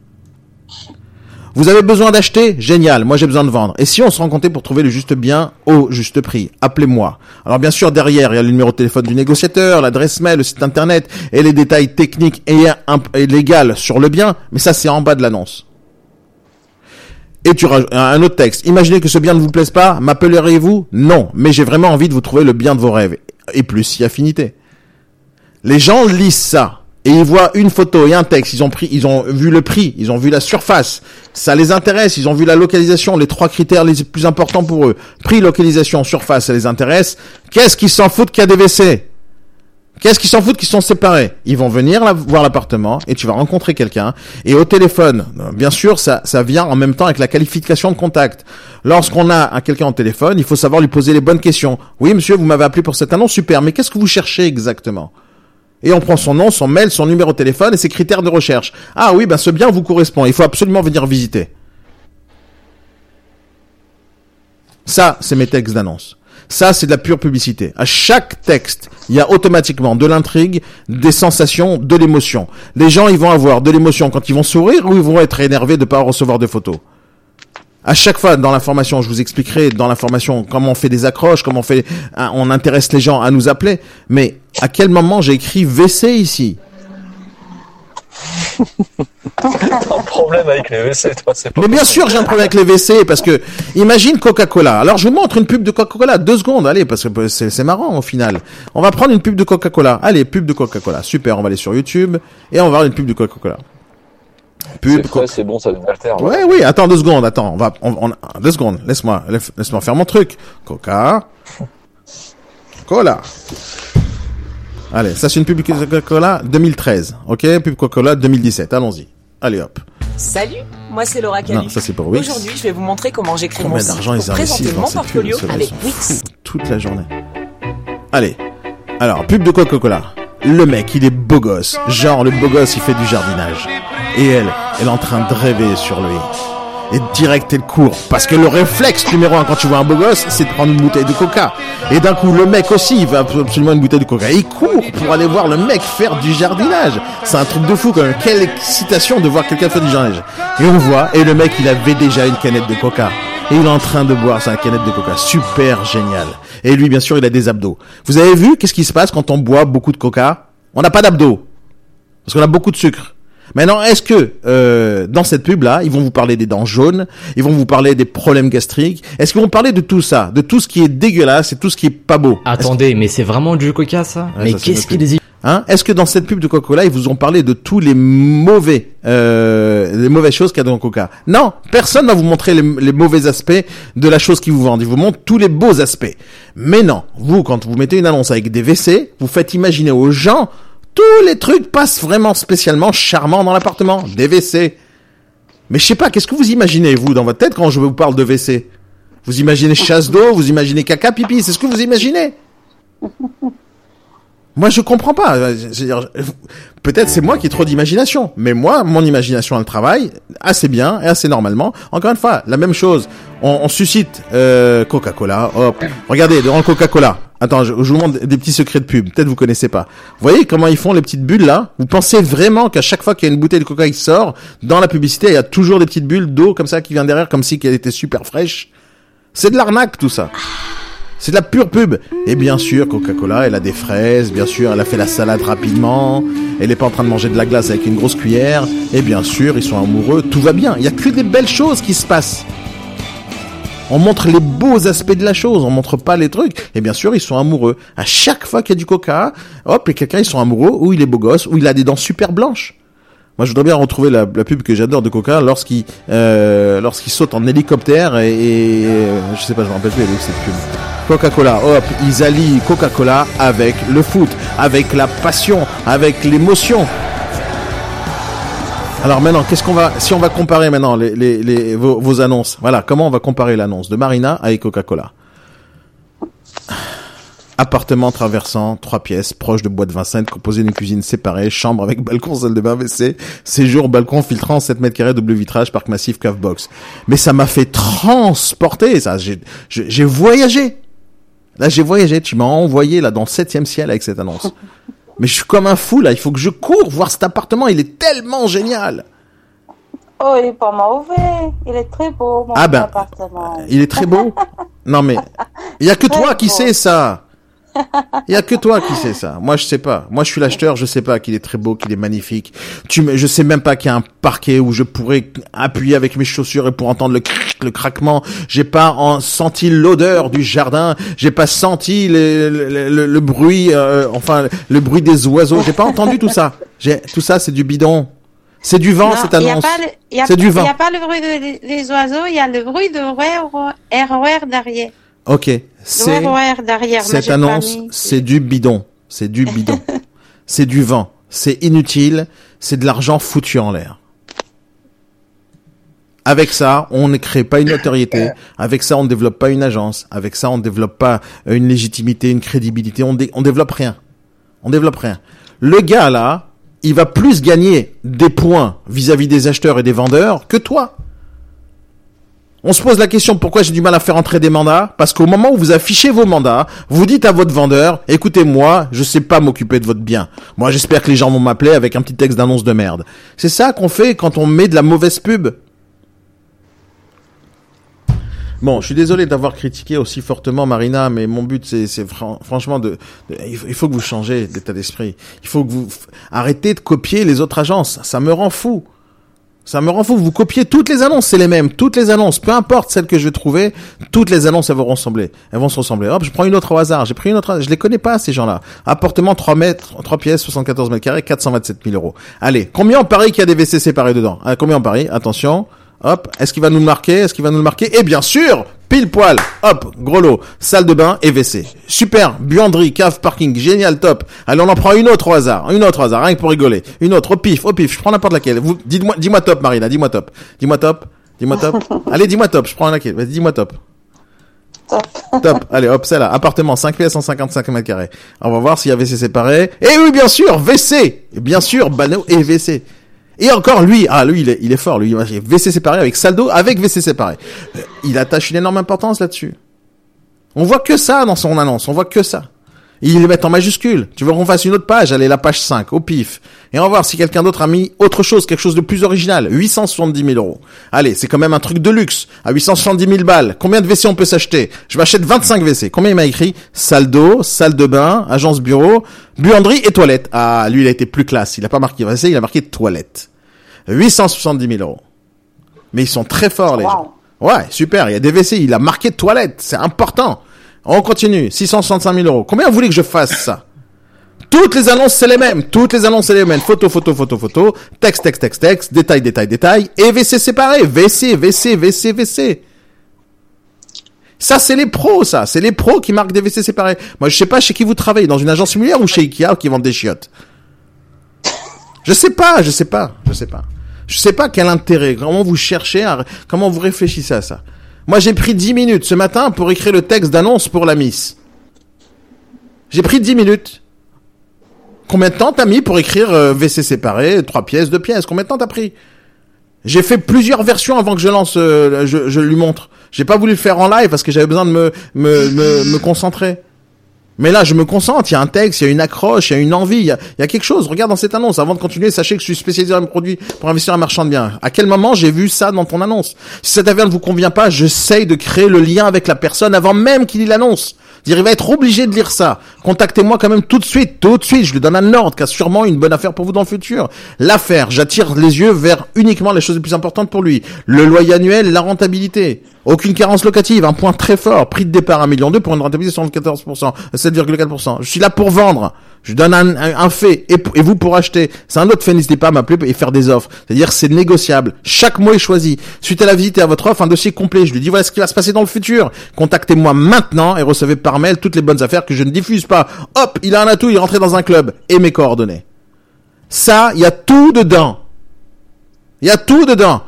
Vous avez besoin d'acheter Génial, moi j'ai besoin de vendre. Et si on se rencontrait pour trouver le juste bien au juste prix Appelez-moi. Alors bien sûr, derrière, il y a le numéro de téléphone du négociateur, l'adresse mail, le site internet et les détails techniques et, et légaux sur le bien, mais ça c'est en bas de l'annonce. Et tu rajoutes un autre texte. Imaginez que ce bien ne vous plaise pas, m'appellerez-vous Non, mais j'ai vraiment envie de vous trouver le bien de vos rêves. Et plus si affinité. Les gens lisent ça et ils voient une photo et un texte, ils ont pris, ils ont vu le prix, ils ont vu la surface, ça les intéresse, ils ont vu la localisation, les trois critères les plus importants pour eux. Prix, localisation, surface, ça les intéresse. Qu'est-ce qu'ils s'en foutent qu'il y a des WC? Qu'est-ce qu'ils s'en foutent qu'ils sont séparés? Ils vont venir voir l'appartement et tu vas rencontrer quelqu'un. Et au téléphone, bien sûr, ça, ça vient en même temps avec la qualification de contact. Lorsqu'on a quelqu'un au téléphone, il faut savoir lui poser les bonnes questions. Oui, monsieur, vous m'avez appelé pour cette annonce, super. Mais qu'est-ce que vous cherchez exactement? Et on prend son nom, son mail, son numéro de téléphone et ses critères de recherche. Ah oui, ben ce bien vous correspond. Il faut absolument venir visiter. Ça, c'est mes textes d'annonce. Ça, c'est de la pure publicité. À chaque texte, il y a automatiquement de l'intrigue, des sensations, de l'émotion. Les gens, ils vont avoir de l'émotion quand ils vont sourire ou ils vont être énervés de ne pas recevoir de photos. À chaque fois dans l'information, je vous expliquerai dans l'information comment on fait des accroches, comment on fait, hein, on intéresse les gens à nous appeler. Mais à quel moment j'ai écrit WC ici un problème avec les WC, toi, c'est Mais bien sûr, j'ai un problème avec les WC parce que imagine Coca-Cola. Alors je vous montre une pub de Coca-Cola, deux secondes, allez, parce que c'est marrant au final. On va prendre une pub de Coca-Cola. Allez, pub de Coca-Cola. Super, on va aller sur YouTube et on va voir une pub de Coca-Cola. Pub. C'est bon, ça devrait faire. Ouais, oui. Attends deux secondes. Attends, on va, on, deux secondes. Laisse-moi, laisse-moi faire mon truc. Coca. Cola. Allez, ça c'est une pub Coca-Cola 2013, ok? Pub Coca-Cola 2017, allons-y. Allez hop. Salut, moi c'est Laura Calus. Non, ça c'est pour Wix. Aujourd'hui, je vais vous montrer comment j'écris mon site pour présenter mon portfolio avec Wix. Toute la journée. Allez. Alors, pub de Coca-Cola. Le mec, il est beau gosse. Genre, le beau gosse, il fait du jardinage. Et elle, elle est en train de rêver sur lui et direct elle court. Parce que le réflexe numéro un quand tu vois un beau gosse, c'est de prendre une bouteille de coca. Et d'un coup, le mec aussi, il veut absolument une bouteille de coca. il court pour aller voir le mec faire du jardinage. C'est un truc de fou quand même. Quelle excitation de voir quelqu'un faire du jardinage. Et on voit, et le mec, il avait déjà une canette de coca. Et il est en train de boire sa canette de coca. Super génial. Et lui, bien sûr, il a des abdos. Vous avez vu qu'est-ce qui se passe quand on boit beaucoup de coca On n'a pas d'abdos. Parce qu'on a beaucoup de sucre. Maintenant, est-ce que euh, dans cette pub-là, ils vont vous parler des dents jaunes, ils vont vous parler des problèmes gastriques Est-ce qu'ils vont parler de tout ça, de tout ce qui est dégueulasse et tout ce qui est pas beau? Attendez, mais c'est vraiment du coca ça? Mais qu'est-ce qu'ils Hein? Est-ce que dans cette pub de Coca-Cola, ils vous ont parlé de tous les mauvais, euh, les mauvaises choses qu'il y a dans Coca Non, personne va vous montrer les, les, mauvais aspects de la chose qu'ils vous vendent. Ils vous montrent tous les beaux aspects. Mais non, vous, quand vous mettez une annonce avec des WC, vous faites imaginer aux gens Tous les trucs passent vraiment spécialement charmants dans l'appartement. Des WC. Mais je sais pas, qu'est-ce que vous imaginez, vous, dans votre tête, quand je vous parle de WC? Vous imaginez chasse d'eau, vous imaginez caca, pipi, c'est ce que vous imaginez Moi, je comprends pas. Peut-être c'est moi qui ai trop d'imagination, mais moi, mon imagination, elle travaille assez bien et assez normalement. Encore une fois, la même chose. On, suscite euh, Coca-Cola. Hop, regardez devant Coca-Cola. Attends, je, vous montre des petits secrets de pub. Peut-être vous connaissez pas. Vous voyez comment ils font les petites bulles là? Vous pensez vraiment qu'à chaque fois qu'il y a une bouteille de Coca qui sort, dans la publicité, il y a toujours des petites bulles d'eau comme ça qui vient derrière, comme si qu'elle était super fraîche C'est de l'arnaque tout ça. C'est de la pure pub. Et bien sûr, Coca-Cola, elle a des fraises, bien sûr, elle a fait la salade rapidement, elle est pas en train de manger de la glace avec une grosse cuillère, et bien sûr, ils sont amoureux, tout va bien. Il y a que des belles choses qui se passent. On montre les beaux aspects de la chose, on montre pas les trucs. Et bien sûr, ils sont amoureux. À chaque fois qu'il y a du coca, hop, et quelqu'un, ils sont amoureux, ou il est beau gosse, ou il a des dents super blanches. Moi, je voudrais bien retrouver la, pub que j'adore de Coca lorsqu'il euh, lorsqu'il saute en hélicoptère et, euh, je sais pas, je me rappelle plus cette pub. Coca-Cola, hop, ils allient Coca-Cola avec le foot, avec la passion, avec l'émotion. Alors maintenant, qu'est-ce qu'on va, si on va comparer maintenant les, les, les vos, annonces, voilà, comment on va comparer l'annonce de Marina avec Coca-Cola? Appartement traversant, trois pièces, proche de boîte Vincennes, composé d'une cuisine séparée, chambre avec balcon, salle de bain, WC, séjour, balcon filtrant, 7 mètres carrés, double vitrage, parc massif, cave box. Mais ça m'a fait transporter, ça, j'ai voyagé. Là, j'ai voyagé, tu m'as envoyé là dans le septième ciel avec cette annonce. Mais je suis comme un fou là, il faut que je cours voir cet appartement, il est tellement génial. Oh, il est pas mauvais, il est très beau mon ah ben, appartement. Il est très beau. non mais il y a que toi qui sais ça. Il y a que toi qui sais ça. Moi, je sais pas. Moi, je suis l'acheteur, je sais pas qu'il est très beau, qu'il est magnifique. Tu, je sais même pas qu'il y a un parquet où je pourrais appuyer avec mes chaussures et pour entendre le le craquement. J'ai pas en, senti l'odeur du jardin. J'ai pas senti le, le, le, bruit, euh, enfin, le bruit des oiseaux. J'ai pas entendu tout ça. J'ai, tout ça, c'est du bidon. C'est du vent, cette annonce. C'est du vent. Il n'y a pas le bruit des oiseaux, il y a le bruit de RER derrière. Ok. C'est cette annonce, c'est du bidon, c'est du bidon, c'est du vent, c'est inutile, c'est de l'argent foutu en l'air. Avec ça, on ne crée pas une notoriété. Avec ça, on ne développe pas une agence. Avec ça, on ne développe pas une légitimité, une crédibilité. On, on développe rien. On développe rien. Le gars là, il va plus gagner des points vis à -vis des acheteurs et des vendeurs que toi. On se pose la question pourquoi j'ai du mal à faire entrer des mandats? Parce qu'au moment où vous affichez vos mandats, vous dites à votre vendeur "Écoutez moi, je sais pas m'occuper de votre bien. Moi, j'espère que les gens vont m'appeler avec un petit texte d'annonce de merde." C'est ça qu'on fait quand on met de la mauvaise pub. Bon, je suis désolé d'avoir critiqué aussi fortement Marina, mais mon but c'est franchement de, il faut que vous changez d'état d'esprit. Il faut que vous arrêtez de copier les autres agences. Ça me rend fou. Ça me rend fou. Vous copiez toutes les annonces, c'est les mêmes. Toutes les annonces, peu importe celle que je vais trouver, toutes les annonces, elles vont ressembler. Elles vont se ressembler. Hop, je prends une autre au hasard. J'ai pris une autre. Je les connais pas ces gens-là. Appartement 3 mètres, 3 pièces, 74 mètres carrés, 427 000 euros. Allez, combien on parie qu'il y a des WC séparés dedans? Hein, Combien on parie? Attention. Hop, est-ce qu'il va nous le marquer? Est-ce qu'il va nous le marquer? Et bien sûr, pile poil. Hop, gros lot, salle de bain et WC. Super, buanderie, cave, parking, génial, top. Allez, on en prend une autre au hasard, une autre au hasard, rien que pour rigoler. Une autre au pif, au pif. Je prends n'importe laquelle. Vous, dites-moi, dis-moi top, Marina, dis-moi top. Dis-moi top. Dis-moi top. Allez, dis-moi top. Je prends laquelle. Vas-y, dis-moi top. Top. Top. Allez, hop, celle-là. Appartement 5 pièces, 155 mètres carrés. On va voir s'il y a WC séparé. Et oui, bien sûr, WC. Bien sûr, Bano et WC. Et encore, lui, ah, lui, il est, il est fort, lui. WC séparé avec saldo, avec WC séparé. Euh, il attache une énorme importance là-dessus. On voit que ça dans son annonce, on voit que ça. Ils le mettent en majuscule. Tu veux qu'on fasse une autre page? Allez, la page 5, au pif. Et on va voir si quelqu'un d'autre a mis autre chose, quelque chose de plus original. 870 000 euros. Allez, c'est quand même un truc de luxe. À 870 000 balles. Combien de WC on peut s'acheter? Je m'achète 25 WC. Combien il m'a écrit? Salle d'eau, salle de bain, agence bureau, buanderie et toilette. Ah, lui, il a été plus classe. Il a pas marqué WC, il a marqué toilette. 870 000 euros. Mais ils sont très forts, les gens. Ouais, super. Il y a des WC. Il a marqué toilette. C'est important. On continue. 665 000 euros. Combien vous voulez que je fasse ça? Toutes les annonces, c'est les mêmes. Toutes les annonces, c'est les mêmes. Photo, photo, photo, photo. Texte, texte, texte, texte. Détail, détail, détail. Et WC séparé. WC, WC, WC, WC. Ça, c'est les pros, ça. C'est les pros qui marquent des WC séparés. Moi, je sais pas chez qui vous travaillez. Dans une agence similaire ou chez Ikea qui vendent des chiottes? Je sais pas, je sais pas, je sais pas. Je sais pas quel intérêt, comment vous cherchez, à, comment vous réfléchissez à ça. Moi, j'ai pris 10 minutes ce matin pour écrire le texte d'annonce pour la Miss. J'ai pris 10 minutes. Combien de temps t'as mis pour écrire euh, WC séparé, trois pièces, deux pièces? Combien de temps t'as pris? J'ai fait plusieurs versions avant que je lance, euh, je, je lui montre. J'ai pas voulu le faire en live parce que j'avais besoin de me, me, me concentrer. Mais là, je me concentre, il y a un texte, il y a une accroche, il y a une envie, il y a, y quelque chose. Regarde dans cette annonce. Avant de continuer, sachez que je suis spécialisé dans le produit pour investir en marchand de biens. À quel moment j'ai vu ça dans ton annonce? Si cette affaire ne vous convient pas, j'essaye de créer le lien avec la personne avant même qu'il lit l'annonce. Il va être obligé de lire ça. Contactez-moi quand même tout de suite, tout de suite. Je lui donne un ordre qui a sûrement une bonne affaire pour vous dans le futur. L'affaire, j'attire les yeux vers uniquement les choses les plus importantes pour lui. Le loyer annuel la rentabilité. Aucune carence locative, un point très fort. Prix de départ 1,2 million pour une rentabilité de 74%, 7,4%. Je suis là pour vendre. Je donne un, fait et, et, vous pour acheter. C'est un autre fait, n'hésitez pas à m'appeler et faire des offres. C'est-à-dire c'est négociable. Chaque mot est choisi. Suite à la visite et à votre offre, un dossier complet. Je lui dis voilà ce qui va se passer dans le futur. Contactez-moi maintenant et recevez par mail toutes les bonnes affaires que je ne diffuse pas. Hop, il a un atout, il est rentré dans un club et mes coordonnées. Ça, il y a tout dedans. Il y a tout dedans.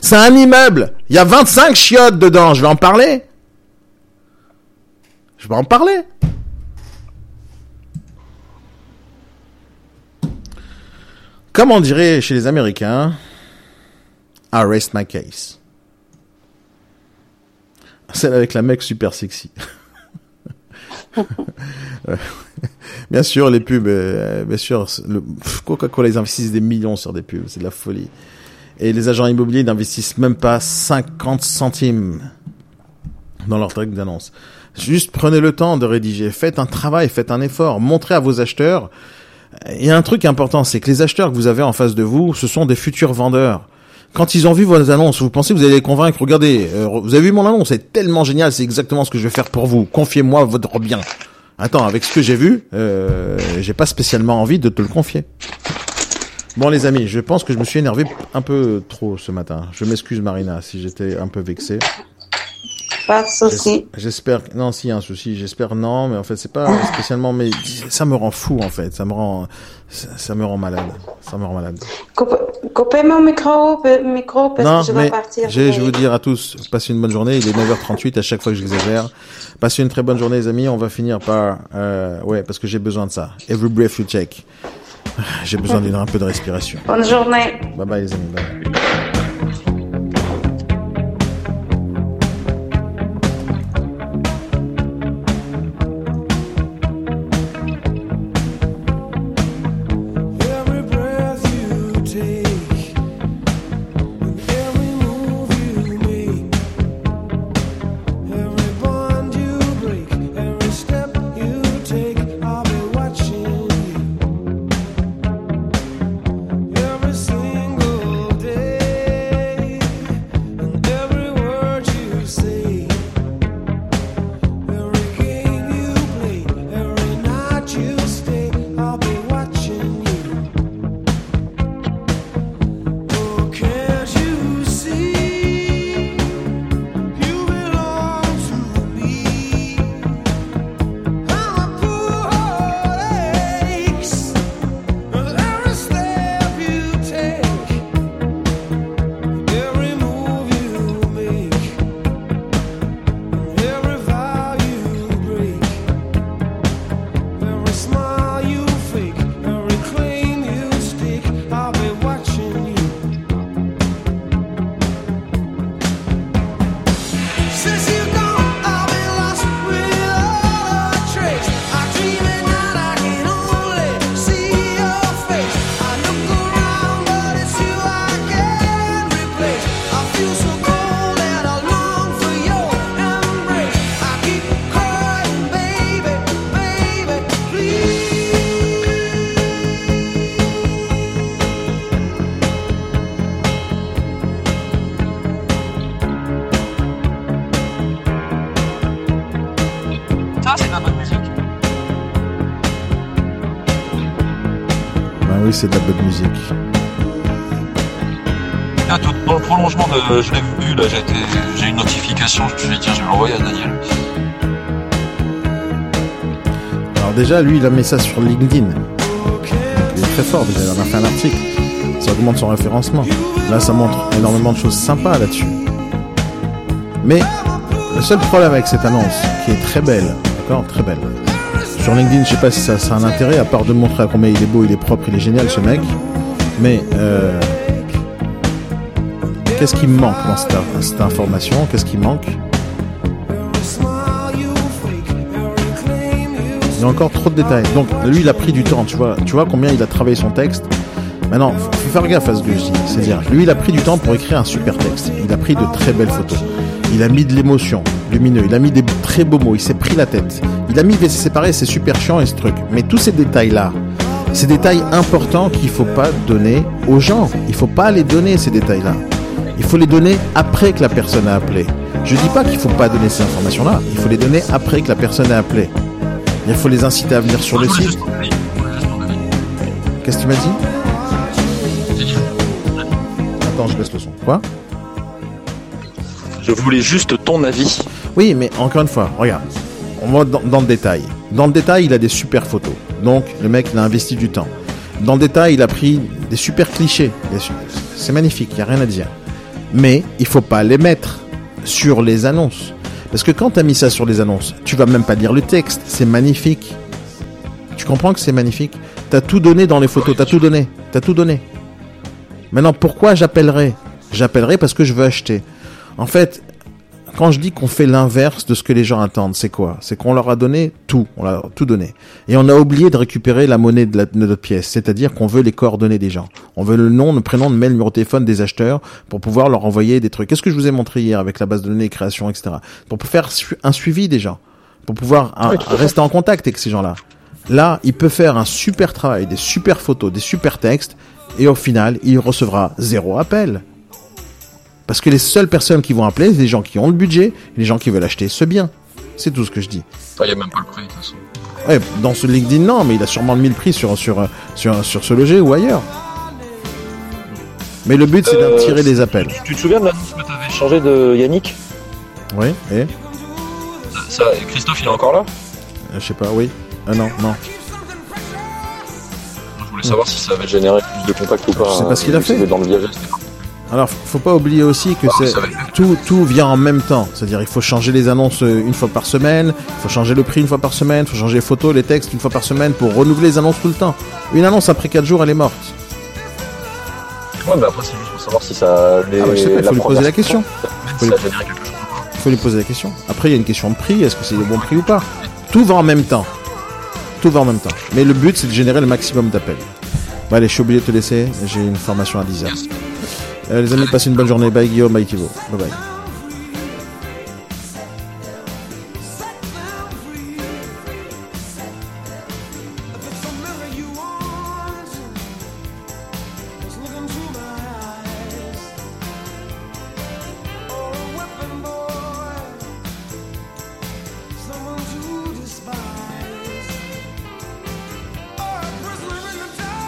C'est un immeuble. Il y a 25 chiottes dedans. Je vais en parler. Je vais en parler. Comme on dirait chez les Américains, I rest my case. Celle avec la mec super sexy. bien sûr, les pubs, euh, bien sûr, le Coca-Cola, ils investissent des millions sur des pubs, c'est de la folie. Et les agents immobiliers n'investissent même pas 50 centimes dans leur truc d'annonce. Juste prenez le temps de rédiger, faites un travail, faites un effort, montrez à vos acheteurs. Il y a un truc important, c'est que les acheteurs que vous avez en face de vous, ce sont des futurs vendeurs. Quand ils ont vu vos annonces, vous pensez que vous allez les convaincre, regardez, euh, vous avez vu mon annonce, c'est tellement génial, c'est exactement ce que je vais faire pour vous. Confiez-moi votre bien. Attends, avec ce que j'ai vu, euh, j'ai pas spécialement envie de te le confier. Bon les amis, je pense que je me suis énervé un peu trop ce matin. Je m'excuse Marina si j'étais un peu vexé. Pas de souci. J'espère non s'il y a un souci, j'espère non, mais en fait c'est pas spécialement mais ça me rend fou en fait, ça me rend ça, me rend malade, ça me rend malade. Coupez mon micro, micro parce non, que je mais vais partir. Je vais vous dire à tous, passez une bonne journée. Il est 9h38 à chaque fois que j'exagère. Passez une très bonne journée les amis. On va finir par euh, ouais parce que j'ai besoin de ça. Every breath you take. J'ai besoin d'une un peu de respiration. Bonne journée. Bye bye les amis. Bye. De bonne musique. dans le prolongement de. Je l'ai vu, là, j'ai une notification, je me suis dit, tiens, je vais l'envoyer à Daniel. Alors, déjà, lui, il a mis ça sur LinkedIn. il est très fort, déjà, il en a fait un article. Ça augmente son référencement. Là, ça montre énormément de choses sympas là-dessus. Mais le seul problème avec cette annonce, qui est très belle, d'accord, très belle. Sur LinkedIn, je sais pas si ça, a un intérêt, à part de montrer à combien il est beau, il est propre, il est génial, ce mec. Mais euh, qu'est-ce qui me manque dans cette, information? Qu'est-ce qui manque? Il y a encore trop de détails. Donc lui, il a pris du temps, tu vois. Tu vois combien il a travaillé son texte? Maintenant, faut faire gaffe à ce que. C'est-à-dire, lui, il a pris du temps pour écrire un super texte. Il a pris de très belles photos. Il a mis de l'émotion, lumineux. Il a mis des très beaux mots. Il s'est pris la tête. Il a mis c'est séparé, c'est super chiant et ce truc. Mais tous ces détails-là, ces détails importants qu'il faut pas donner aux gens. Il faut pas les donner ces détails-là. Il faut les donner après que la personne a appelé. Je dis pas qu'il faut pas donner ces informations-là. Il faut les donner après que la personne a appelé. Il faut les inciter à venir sur le site. Qu'est-ce que tu m'as dit? Attends, je baisse le son. Quoi? Je voulais juste ton avis. Oui, mais encore une fois, regarde. On va dans, le détail. Dans le détail, il a des super photos. Donc, le mec, il a investi du temps. Dans le détail, il a pris des super clichés. C'est magnifique, il n'y a rien à dire. Mais il faut pas les mettre sur les annonces. Parce que quand tu as mis ça sur les annonces, tu vas même pas lire le texte, c'est magnifique. Tu comprends que c'est magnifique? T'as tout donné dans les photos, t'as tout donné, t'as tout donné. Maintenant, pourquoi j'appellerai? J'appellerai parce que je veux acheter. En fait, quand je dis qu'on fait l'inverse de ce que les gens attendent, c'est quoi? C'est qu'on leur a donné tout, on leur a tout donné. Et on a oublié de récupérer la monnaie de, notre pièce, c'est-à-dire qu'on veut les coordonnées des gens. On veut le nom, le prénom, le mail, le numéro de téléphone des acheteurs pour pouvoir leur envoyer des trucs. Qu'est-ce que je vous ai montré hier avec la base de données, création, etc. Pour faire un suivi des gens, pour pouvoir rester en contact avec ces gens-là. Là, il peut faire un super travail, des super photos, des super textes, et au final, il recevra zéro appel. Parce que les seules personnes qui vont appeler, c'est les gens qui ont le budget, les gens qui veulent acheter ce bien. C'est tout ce que je dis. Il n'y a même pas le prix, de toute façon. Ouais, dans ce LinkedIn, non, mais il a sûrement le 1000 prix sur, sur, sur, sur ce loger ou ailleurs. Mais le but, c'est euh, d'attirer des appels. Tu te souviens de l'annonce que tu avais changé de Yannick? Oui, et ça, Christophe, il est encore là? Euh, Je sais pas, oui. Ah non, non. Je voulais savoir si ça avait généré plus de contacts ou pas. Je sais pas ce qu'il a fait. Dans le alors, faut pas oublier aussi que c'est tout, tout vient en même temps. C'est-à-dire, il faut changer les annonces euh, une fois par semaine, il faut changer le prix une fois par semaine, il faut changer les photos, les textes une fois par semaine pour renouveler les annonces tout le temps. Une annonce après 4 jours, elle est morte. Ouais, mais après, c'est juste pour savoir si ça. Les... Ah bah, je sais pas, il faut lui poser la question. Il faut, faut lui poser la question. Après, il y a une question de prix. Est-ce que c'est le bon prix ou pas? Tout va en même temps. Tout va en même temps. Mais le but, c'est de générer le maximum d'appels. Bah, allez, je suis obligé de te laisser. J'ai une formation à 10h. Euh, les amis, passez une bonne journée. Bye Guillaume, bye Thibaut. Bye bye.